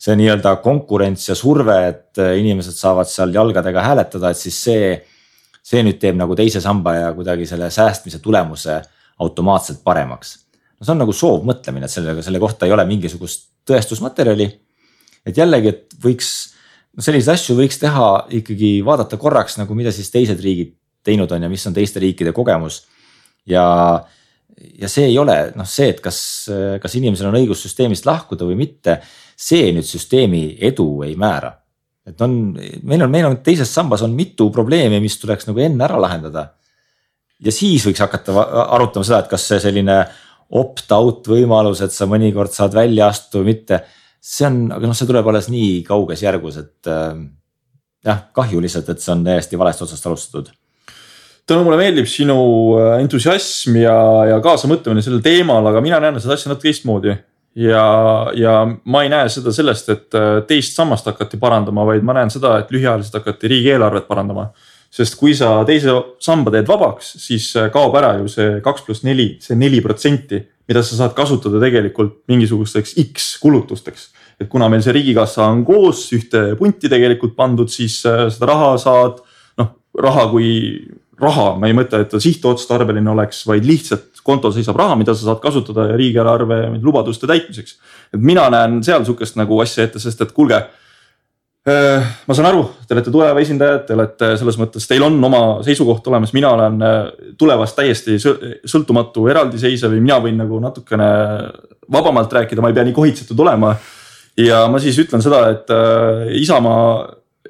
see nii-öelda konkurents ja surve, et inimesed saavad seal jalgadega hääletada, et siis see. see nüüd teeb nagu teise samba ja kuidagi selle säästmise tulemuse automaatselt paremaks. No see on nagu soovmõtlemine, et sellega, selle kohta ei ole mingisugust tõestusmaterjali. et jällegi, et võiks, no selliseid asju võiks teha ikkagi vaadata korraks nagu, mida siis teised riigid teinud on ja mis on teiste riikide kogemus. ja, ja see ei ole noh, see, et kas, kas inimesel on õigus süsteemist lahkuda või mitte, see nüüd süsteemi edu ei määra. et on, meil on, meil on teises sambas on mitu probleemi, mis tuleks nagu enne ära lahendada. ja siis võiks hakata arutama seda, et kas see selline opt-out võimalus, et sa mõnikord saad välja astuda või mitte. see on, aga noh, see tuleb alles nii kauges järgus, et äh, jah, kahju lihtsalt, et see on täiesti valest otsast alustatud. Tõnu, mulle meeldib sinu äh, entusiasm ja, ja kaasamõtlemine sellel teemal, aga mina näen seda asja natuke teistmoodi ja, ja ma ei näe seda sellest, et äh, teist sammast hakati parandama, vaid ma näen seda, et lühiajaliselt hakati riigieelarvet parandama sest kui sa teise samba teed vabaks, siis äh, kaob ära ju see kaks pluss neli, see neli protsenti, mida sa saad kasutada tegelikult mingisugusteks X kulutusteks. et kuna meil see riigikassa on koos ühte punti tegelikult pandud, siis äh, seda raha saad, noh raha kui raha, ma ei mõtle, et ta sihtotstarbeline oleks, vaid lihtsalt kontol seisab raha, mida sa saad kasutada riigieelarve lubaduste täitmiseks. et mina näen seal sihukest nagu asja ette, sest et kuulge ma saan aru, te olete tuleva esindajad, te olete selles mõttes, teil on oma seisukoht olemas, mina olen äh, tulevast täiesti sõltumatu eraldiseisev ja mina võin nagu natukene vabamalt rääkida, ma ei pea nii kohitsetud olema. ja ma siis ütlen seda, et äh, Isamaa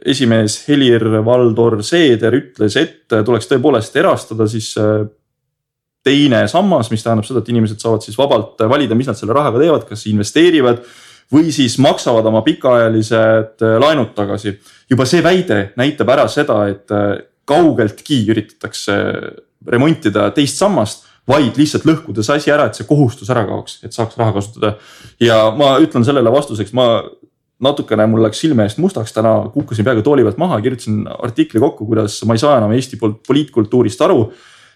esimees Helir-Valdor Seeder ütles, et tuleks tõepoolest erastada siis teine sammas, mis tähendab seda, et inimesed saavad siis vabalt valida, mis nad selle rahaga teevad, kas investeerivad või siis maksavad oma pikaajalised äh, laenud tagasi. juba see väide näitab ära seda, et äh, kaugeltki üritatakse remontida teist sammast, vaid lihtsalt lõhkudes asi ära, et see kohustus ära kaoks, et saaks raha kasutada. ja ma ütlen sellele vastuseks, ma natukene mul läks silme eest mustaks täna, kukkusin peaaegu tooli pealt maha, kirjutasin artikli kokku, kuidas ma ei saa enam Eesti poliitkultuurist aru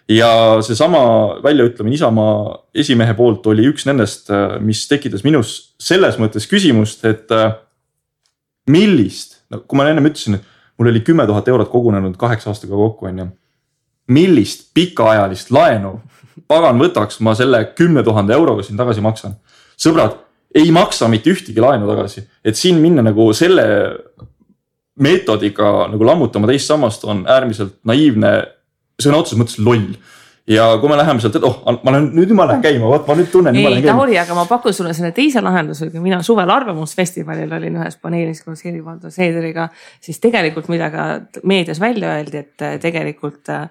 ja seesama väljaütlemine Isamaa esimehe poolt oli üks nendest, mis tekitas minus selles mõttes küsimust, et millist, no kui ma ennem ütlesin, et mul oli kümme tuhat eurot kogunenud kaheksa aastaga kokku, on ju. millist pikaajalist laenu pagan võtaks, ma selle kümne tuhande euroga siin tagasi maksan. sõbrad, ei maksa mitte ühtegi laenu tagasi, et siin minna nagu selle meetodiga nagu lammutama teist sammast on äärmiselt naiivne, sõna otseses mõttes loll ja kui me läheme sealt, et oh, ma lähen nüüd ma lähen käima, vot ma nüüd tunnen. ei, Tauri, aga ma pakun sulle selle teise lahenduse, kui mina suvel Arvamusfestivalil olin ühes paneelis koos Helir-Valdor Seederiga, siis tegelikult, mida ka meedias välja öeldi, et tegelikult äh,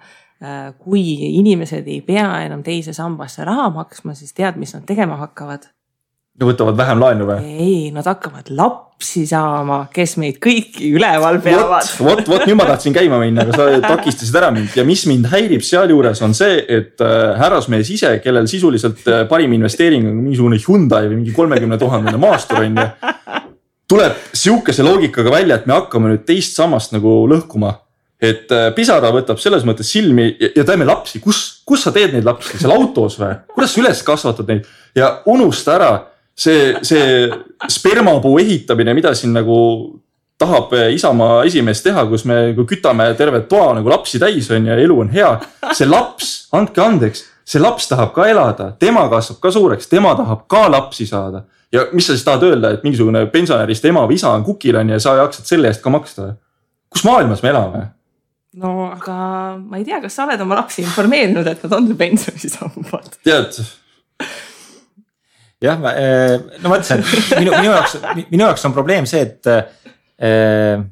kui inimesed ei pea enam teise sambasse raha maksma, siis tead, mis nad tegema hakkavad võtavad vähem laenu või? ei, nad hakkavad lapsi saama, kes meid kõiki üleval peavad. vot, vot nüüd ma tahtsin käima minna, aga sa takistasid ära mind ja mis mind häirib sealjuures on see, et äh, härrasmees ise, kellel sisuliselt äh, parim investeering on mingisugune Hyundai või mingi kolmekümne tuhandene maastur on ju. tuleb sihukese loogikaga välja, et me hakkame nüüd teist sammast nagu lõhkuma et äh, pisara võtab selles mõttes silmi ja, ja teeme lapsi, kus, kus sa teed neid lapsi, seal autos või? kuidas sa üles kasvatad neid ja unusta ära see, see spermapuu ehitamine, mida siin nagu tahab Isamaa esimees teha, kus me nagu kütame terve toa nagu lapsi täis on ja elu on hea. see laps, andke andeks, see laps tahab ka elada, tema kasvab ka suureks, tema tahab ka lapsi saada. ja mis sa siis tahad öelda, et mingisugune pensionärist ema või isa on kukil on ju ja sa jaksad selle eest ka maksta? kus maailmas me elame? no aga ma ei tea, kas sa oled oma lapsi informeerinud, et nad on pensionisambad? tead jah, eh, no ma ütlesin, et minu, minu jaoks, minu jaoks on probleem see, et äh,.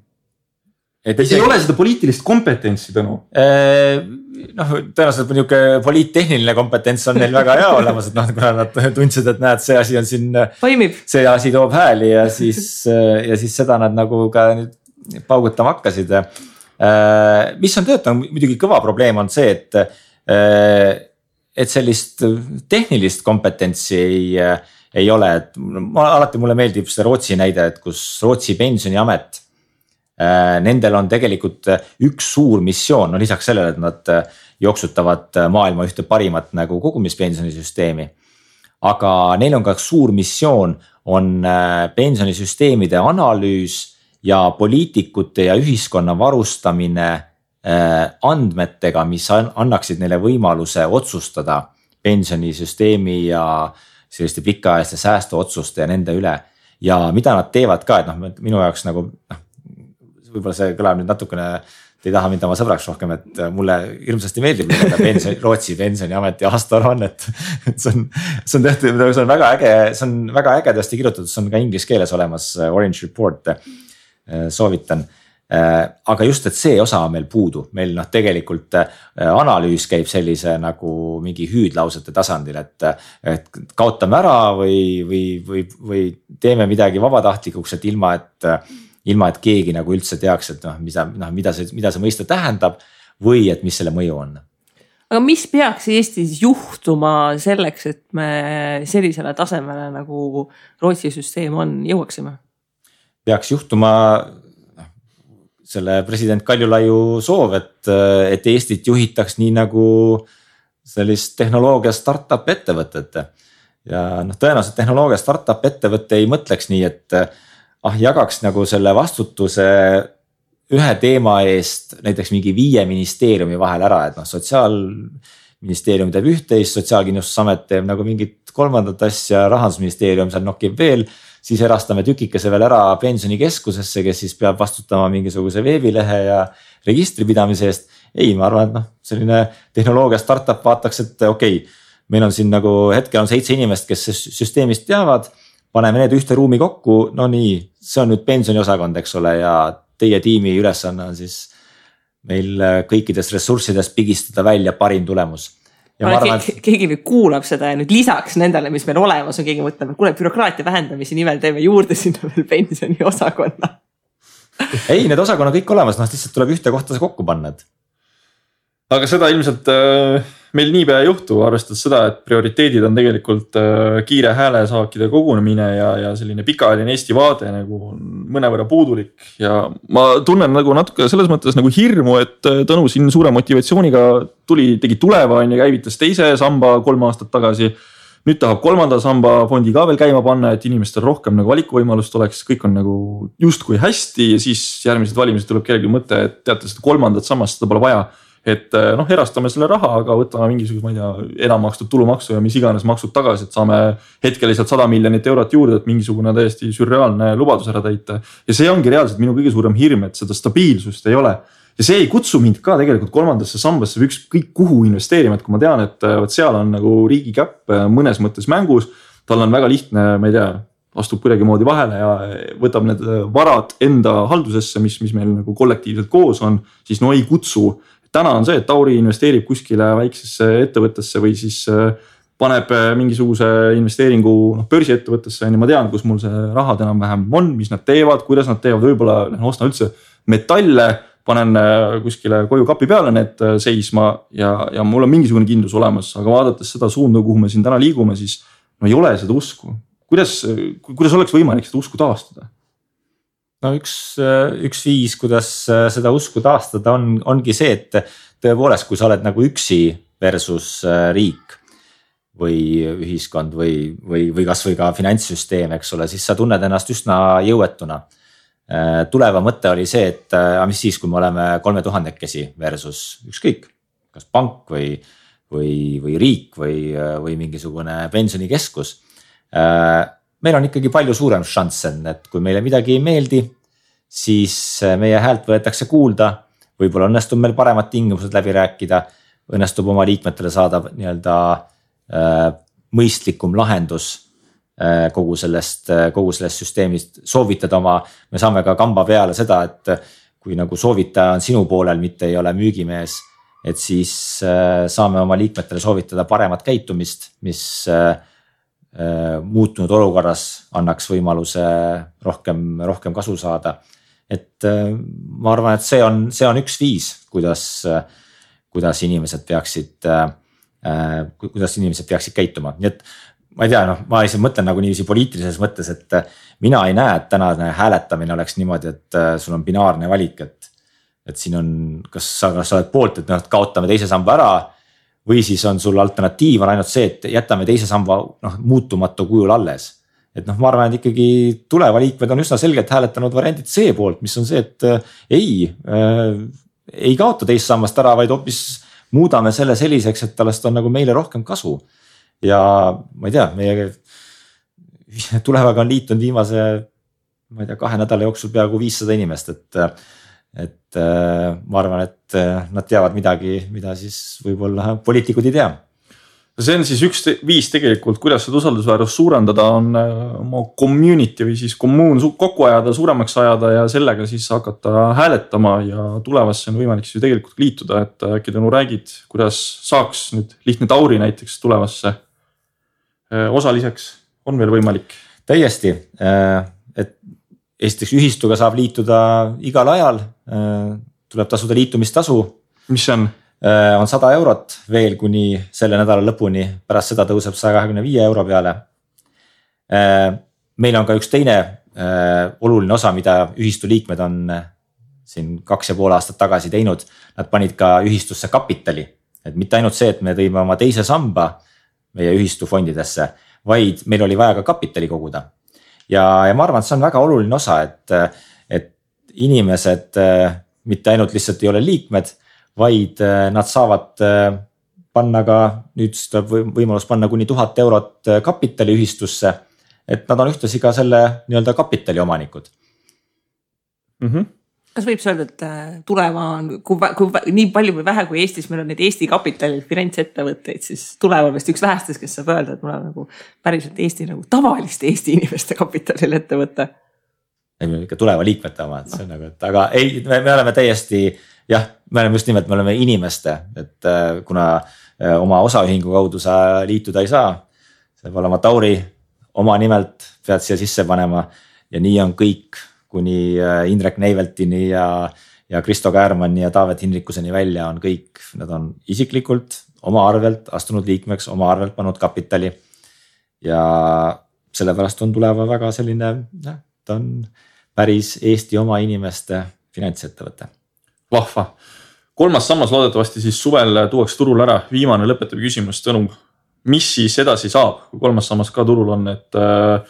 et isegi... ei ole seda poliitilist kompetentsi, Tõnu äh,. noh, tõenäoliselt nihuke poliittehniline kompetents on neil väga hea olemas, et noh, kuna nad tundsid, et näed, see asi on siin. see asi toob hääli ja siis, ja siis seda nad nagu ka nüüd paugutama hakkasid. mis on töötanud muidugi kõva probleem on see, et et sellist tehnilist kompetentsi ei, ei ole, et ma alati mulle meeldib see Rootsi näide, et kus Rootsi pensioniamet. Äh, nendel on tegelikult üks suur missioon, no lisaks sellele, et nad jooksutavad maailma ühte parimat nagu kogumispensionisüsteemi. aga neil on ka suur missioon, on äh, pensionisüsteemide analüüs ja poliitikute ja ühiskonna varustamine Äh, andmetega, mis annaksid neile võimaluse otsustada pensionisüsteemi ja selliste pikaajaliste säästuotsuste ja nende üle. ja mida nad teevad ka, et noh, minu jaoks nagu noh, võib-olla see kõlab nüüd natukene te ei taha mind oma sõbraks rohkem, et mulle hirmsasti meeldib lugeda pensioni, Rootsi pensioniameti aastaaruannet. et see on, see on tehtud, see on väga äge, see on väga ägedasti kirjutatud, see on ka inglise keeles olemas, Orange Report. soovitan Äh, aga just, et see osa on meil puudu, meil noh, tegelikult äh, analüüs käib sellise nagu mingi hüüdlausete tasandil, et. et kaotame ära või, või, või, või teeme midagi vabatahtlikuks, et ilma, et, ilma, et keegi nagu üldse teaks, et noh, mida, noh, mida see, mida see mõiste tähendab või et mis selle mõju on aga mis peaks Eestis juhtuma selleks, et me sellisele tasemele nagu Rootsi süsteem on, jõuaksime? peaks juhtuma selle president Kaljulaiu soov, et, et Eestit juhitaks nii nagu sellist tehnoloogia startup ettevõtet. ja noh, tõenäoliselt tehnoloogia startup ettevõte ei mõtleks nii, et ah jagaks nagu selle vastutuse ühe teema eest näiteks mingi viie ministeeriumi vahel ära, et noh, sotsiaalministeerium teeb üht-teist, Sotsiaalkindlustusamet teeb nagu mingit kolmandat asja, rahandusministeerium seal nokib veel siis erastame tükikese veel ära pensionikeskusesse, kes siis peab vastutama mingisuguse veebilehe ja registri pidamise eest. ei, ma arvan, et noh, selline tehnoloogia startup vaataks, et okei okay,, meil on siin nagu hetkel on seitse inimest, kes süsteemist teavad. paneme need ühte ruumi kokku, no nii, see on nüüd pensioniosakond, eks ole, ja teie tiimi ülesanne on siis meil kõikidest ressurssidest pigistada välja parim tulemus ma arvan, et keegi, keegi nüüd kuulab seda ja nüüd lisaks nendele, mis meil olemas on, keegi mõtleb, et kuule, bürokraatia vähendamise nimel teeme juurde sinna veel pensioniosakonna. ei, need osakonnad kõik olemas, noh lihtsalt tuleb ühte kohta see kokku panna, et. Aga seda ilmselt äh, meil niipea ei juhtu, arvestades seda, et prioriteedid on tegelikult äh, kiire häälesaakide kogunemine ja, ja selline pikaajaline Eesti vaade nagu on mõnevõrra puudulik. ja ma tunnen nagu natuke selles mõttes nagu hirmu, et äh, Tõnu siin suure motivatsiooniga tuli, tegi tuleva on ju, käivitas teise samba kolm aastat tagasi nüüd tahab kolmanda samba fondi ka veel käima panna, et inimestel rohkem nagu valikuvõimalust oleks, kõik on nagu justkui hästi ja siis järgmised valimised tuleb kellelgi mõte, et teate seda kolmandat sammast, seda pole vaja et eh, noh, erastame selle raha, aga võtame mingisuguse, ma ei tea, enam makstud tulumaksu ja mis iganes maksud tagasi, et saame hetkeliselt sada miljonit eurot juurde, et mingisugune täiesti sürreaalne lubadus ära täita. ja see ongi reaalselt minu kõige suurem hirm, et seda stabiilsust ei ole. ja see ei kutsu mind ka tegelikult kolmandasse sambasse või ükskõik kuhu investeerima, et kui ma tean, et eh, vot seal on nagu riigi käpp eh, mõnes mõttes mängus. tal on väga lihtne, ma ei tea astub kuidagimoodi vahele ja võtab need varad enda haldusesse, mis, mis meil nagu kollektiivselt koos on, siis no ei kutsu täna on see, et Tauri investeerib kuskile väiksesse ettevõttesse või siis äh, paneb äh, mingisuguse investeeringu noh börsiettevõttesse on ju, ma tean, kus mul see rahad enam-vähem on, mis nad teevad, kuidas nad teevad, võib-olla noh, ostan üldse metalle panen äh, kuskile koju kapi peale need seisma ja, ja mul on mingisugune kindlus olemas, aga vaadates seda suunda, kuhu me siin täna liigume, siis no ei ole seda usku. kuidas, kuidas oleks võimalik seda usku taastada? No üks, üks viis, kuidas äh, seda usku taastada on, ongi see, et tõepoolest, kui sa oled nagu üksi versus äh, riik või ühiskond või, või, või kasvõi ka finantssüsteem, eks ole, siis sa tunned ennast üsna jõuetuna. Äh, tuleva mõte oli see, et aga mis siis, kui me oleme kolme tuhandekesi versus ükskõik, kas pank või, või, või riik või, või mingisugune pensionikeskus meil on ikkagi palju suurem šanss, et kui meile midagi ei meeldi, siis äh, meie häält võetakse kuulda. võib-olla õnnestub meil paremad tingimused läbi rääkida, õnnestub oma liikmetele saada nii-öelda äh, mõistlikum lahendus äh, kogu sellest, kogu sellest süsteemist, soovitada oma, me saame ka kamba peale seda, et kui nagu soovitaja on sinu poolel, mitte ei ole müügimees et siis saame oma liikmetele soovitada paremat käitumist, mis Äh, muutunud olukorras annaks võimaluse rohkem, rohkem kasu saada. et äh, ma arvan, et see on, see on üks viis, kuidas, kuidas inimesed peaksid, äh, kuidas inimesed peaksid käituma, nii et ma ei tea, noh, ma lihtsalt mõtlen nagu niiviisi poliitilises mõttes, et mina ei näe, et tänane hääletamine oleks niimoodi, et sul on binaarne valik, et. et siin on, kas sa, kas sa oled poolt, et noh, kaotame teise samba ära või siis on sul alternatiiv on ainult see, et jätame teise samba noh muutumatu kujul alles. et noh, ma arvan, et ikkagi tuleva liikmed on üsna selgelt hääletanud variandit C poolt, mis on see, et äh, ei äh,, ei kaota teist sammast ära, vaid hoopis muudame selle selliseks, et sellest on nagu meile rohkem kasu. ja ma ei tea, meie tulevaga on liitunud viimase, ma ei tea, kahe nädala jooksul peaaegu viissada inimest, et et äh, ma arvan, et äh, nad teavad midagi, mida siis võib-olla poliitikud ei tea. See on siis üks viis tegelikult, kuidas seda usaldusväärsust suurendada, on äh, oma community või siis kommuun kokku ajada, suuremaks ajada ja sellega siis hakata hääletama ja tulevasse on võimalik siis ju tegelikult liituda, et äkki Tõnu räägid, kuidas saaks nüüd lihtne Tauri näiteks tulevasse osaliseks, on veel võimalik? täiesti, et esiteks ühistuga saab liituda igal ajal, äh, tuleb tasuda liitumistasu. mis see on? Äh, on sada eurot veel kuni selle nädala lõpuni, pärast seda tõuseb saja kahekümne viie euro peale. Äh, meil on ka üks teine oluline osa, mida ühistu liikmed on siin kaks ja pool aastat tagasi teinud. Nad panid ka ühistusse kapitali, et mitte ainult see, et me tõime oma teise samba meie ühistu fondidesse, vaid meil oli vaja ka kapitali koguda ja, ja ma arvan, et see on väga oluline osa, et, et inimesed äh, mitte ainult lihtsalt ei ole liikmed, vaid äh, nad saavad äh, panna ka, nüüd tuleb võimalus panna kuni tuhat eurot kapitali ühistusse. et nad on ühtlasi ka selle nii-öelda kapitali omanikud mm. -hmm kas võib öelda, et äh, tuleva on, kui, kui nii palju või vähe, kui Eestis meil on neid Eesti kapitalil finantsettevõtteid, siis tuleva on vist üks vähestest, kes saab öelda, et mul on nagu päriselt Eesti nagu tavaliste Eesti inimeste kapitalil ettevõte. ei, meil ikka tuleva liikmete omad, see on nagu, et aga ei, me oleme täiesti jah, me oleme just nimelt, me oleme inimeste, et äh, kuna äh, oma osaühingu kaudu sa liituda ei saa. sa pead olema Tauri oma nimelt, pead siia sisse panema ja nii on kõik kuni äh, Indrek Neiveltini ja, ja Kristo Käärmanni ja Taavet Hinrikuseni välja on kõik, nad on isiklikult oma arvelt astunud liikmeks, oma arvelt pannud kapitali. ja sellepärast on Tuleva väga selline, noh, ta on päris Eesti oma inimeste finantsettevõte. vahva, kolmas sammas loodetavasti siis suvel tuuakse turule ära, viimane lõpetav küsimus, Tõnu. mis siis edasi saab, kui kolmas sammas ka turul on, et äh,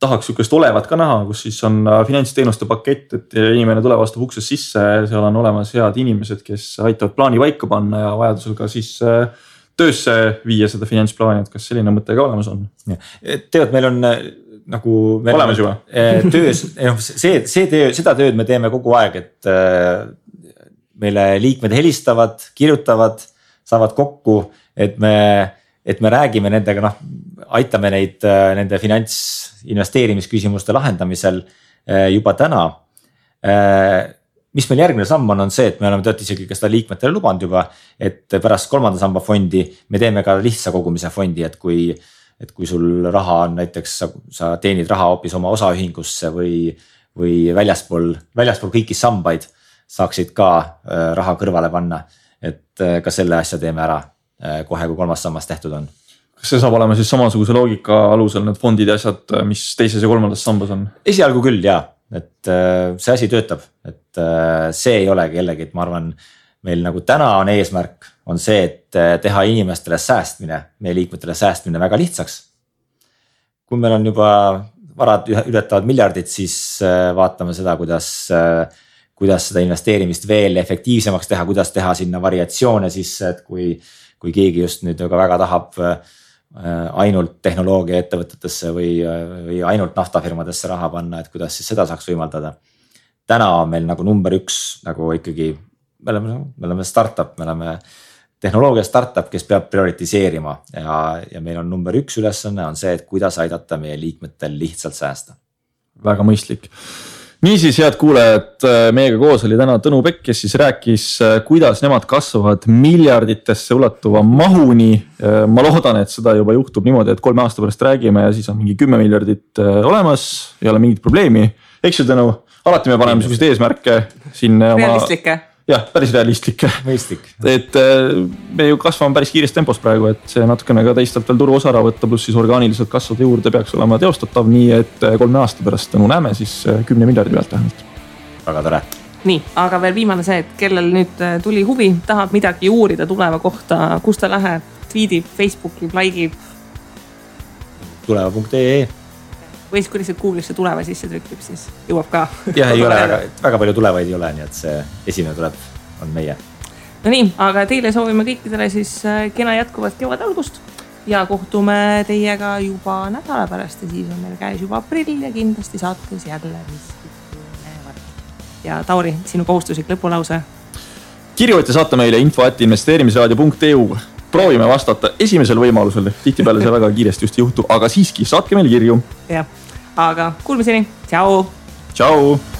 tahaks sihukest olevat ka näha, kus siis on äh, finantsteenuste pakett, et inimene tuleb, astub uksest sisse, seal on olemas head inimesed, kes aitavad plaani paika panna ja vajadusel ka siis äh, töösse viia seda finantsplaani, et kas selline mõte ka olemas on? tead, meil on äh, nagu. olemas juba? töös, noh see, see töö, seda tööd me teeme kogu aeg, et meile liikmed helistavad, kirjutavad, saavad kokku, et me, et me räägime nendega, noh aitame neid nende finantsinvesteerimisküsimuste lahendamisel eh, juba täna. Eh, mis meil järgmine samm on, on see, et me oleme tegelikult isegi ka seda liikmetele lubanud juba, et pärast kolmanda samba fondi me teeme ka lihtsa kogumise fondi, et kui et kui sul raha on näiteks, sa teenid raha hoopis oma osaühingusse või, või väljaspool, väljaspool kõiki sambaid saaksid ka raha kõrvale panna. et ka selle asja teeme ära kohe, kui kolmas sammas tehtud on kas see saab olema siis samasuguse loogika alusel need fondid ja asjad, mis teises ja kolmandas sambas on? esialgu küll ja, et äh, see asi töötab, et äh, see ei ole kellegi, et ma arvan, meil nagu täna on eesmärk, on see, et äh, teha inimestele säästmine, meie liikmetele säästmine väga lihtsaks. kui meil on juba varad ületavad miljardit, siis vaatame seda, kuidas, kuidas seda investeerimist veel efektiivsemaks teha, kuidas teha sinna variatsioone sisse, et kui kui keegi just nüüd väga, väga tahab äh, ainult tehnoloogiaettevõtetesse või, või ainult naftafirmadesse raha panna, et kuidas siis seda saaks võimaldada. täna on meil nagu number üks nagu ikkagi, me oleme, me oleme startup, me oleme tehnoloogia startup, kes peab prioritiseerima ja, ja meil on number üks ülesanne on see, et kuidas aidata meie liikmetel lihtsalt säästa. väga mõistlik niisiis, head kuulajad, äh, meiega koos oli täna Tõnu Pekk, kes siis rääkis, äh, kuidas nemad kasvavad miljarditesse ulatuva mahuni. Äh, ma loodan, et seda juba juhtub niimoodi, et kolme aasta pärast räägime ja siis on mingi kümme miljardit olemas, ei ole mingit probleemi. eks ju, Tõnu, alati me paneme siukseid eesmärke siin oma. realistlikke jah, päris realistlik. mõistlik. et äh, me ju kasvame päris kiires tempos praegu, et see natukene ka teistelt veel turuosa ära võtta, pluss siis orgaaniliselt kasvada juurde peaks olema teostatav, nii et äh, kolme aasta pärast tänu näeme siis äh, kümne miljardi pealt vähemalt. väga tore. nii, aga veel viimane see, et kellel nüüd tuli huvi, tahab midagi uurida tuleva kohta, kus ta läheb, tweetib, Facebookib, like ib. tuleva.ee või siis kui lihtsalt Google'isse tuleva sisse trükib, siis jõuab ka. jah, ei ole väga, väga palju tulevaid ei ole, nii et see esimene tuleb, on meie. Nonii, aga teile soovime kõikidele siis äh, kena jätkuvat kevade algust ja kohtume teiega juba nädala pärast ja siis on meil käes juba aprill ja kindlasti saates jälle miskit põnevat. ja Tauri, sinu kohustuslik lõpulause. kirjuta saata meile info at investeerimisraadio.eu proovime vastata esimesel võimalusel, tihtipeale see väga kiiresti just ei juhtu, aga siiski saatke meile kirju. jah aga kuulmiseni, tšau. tšau.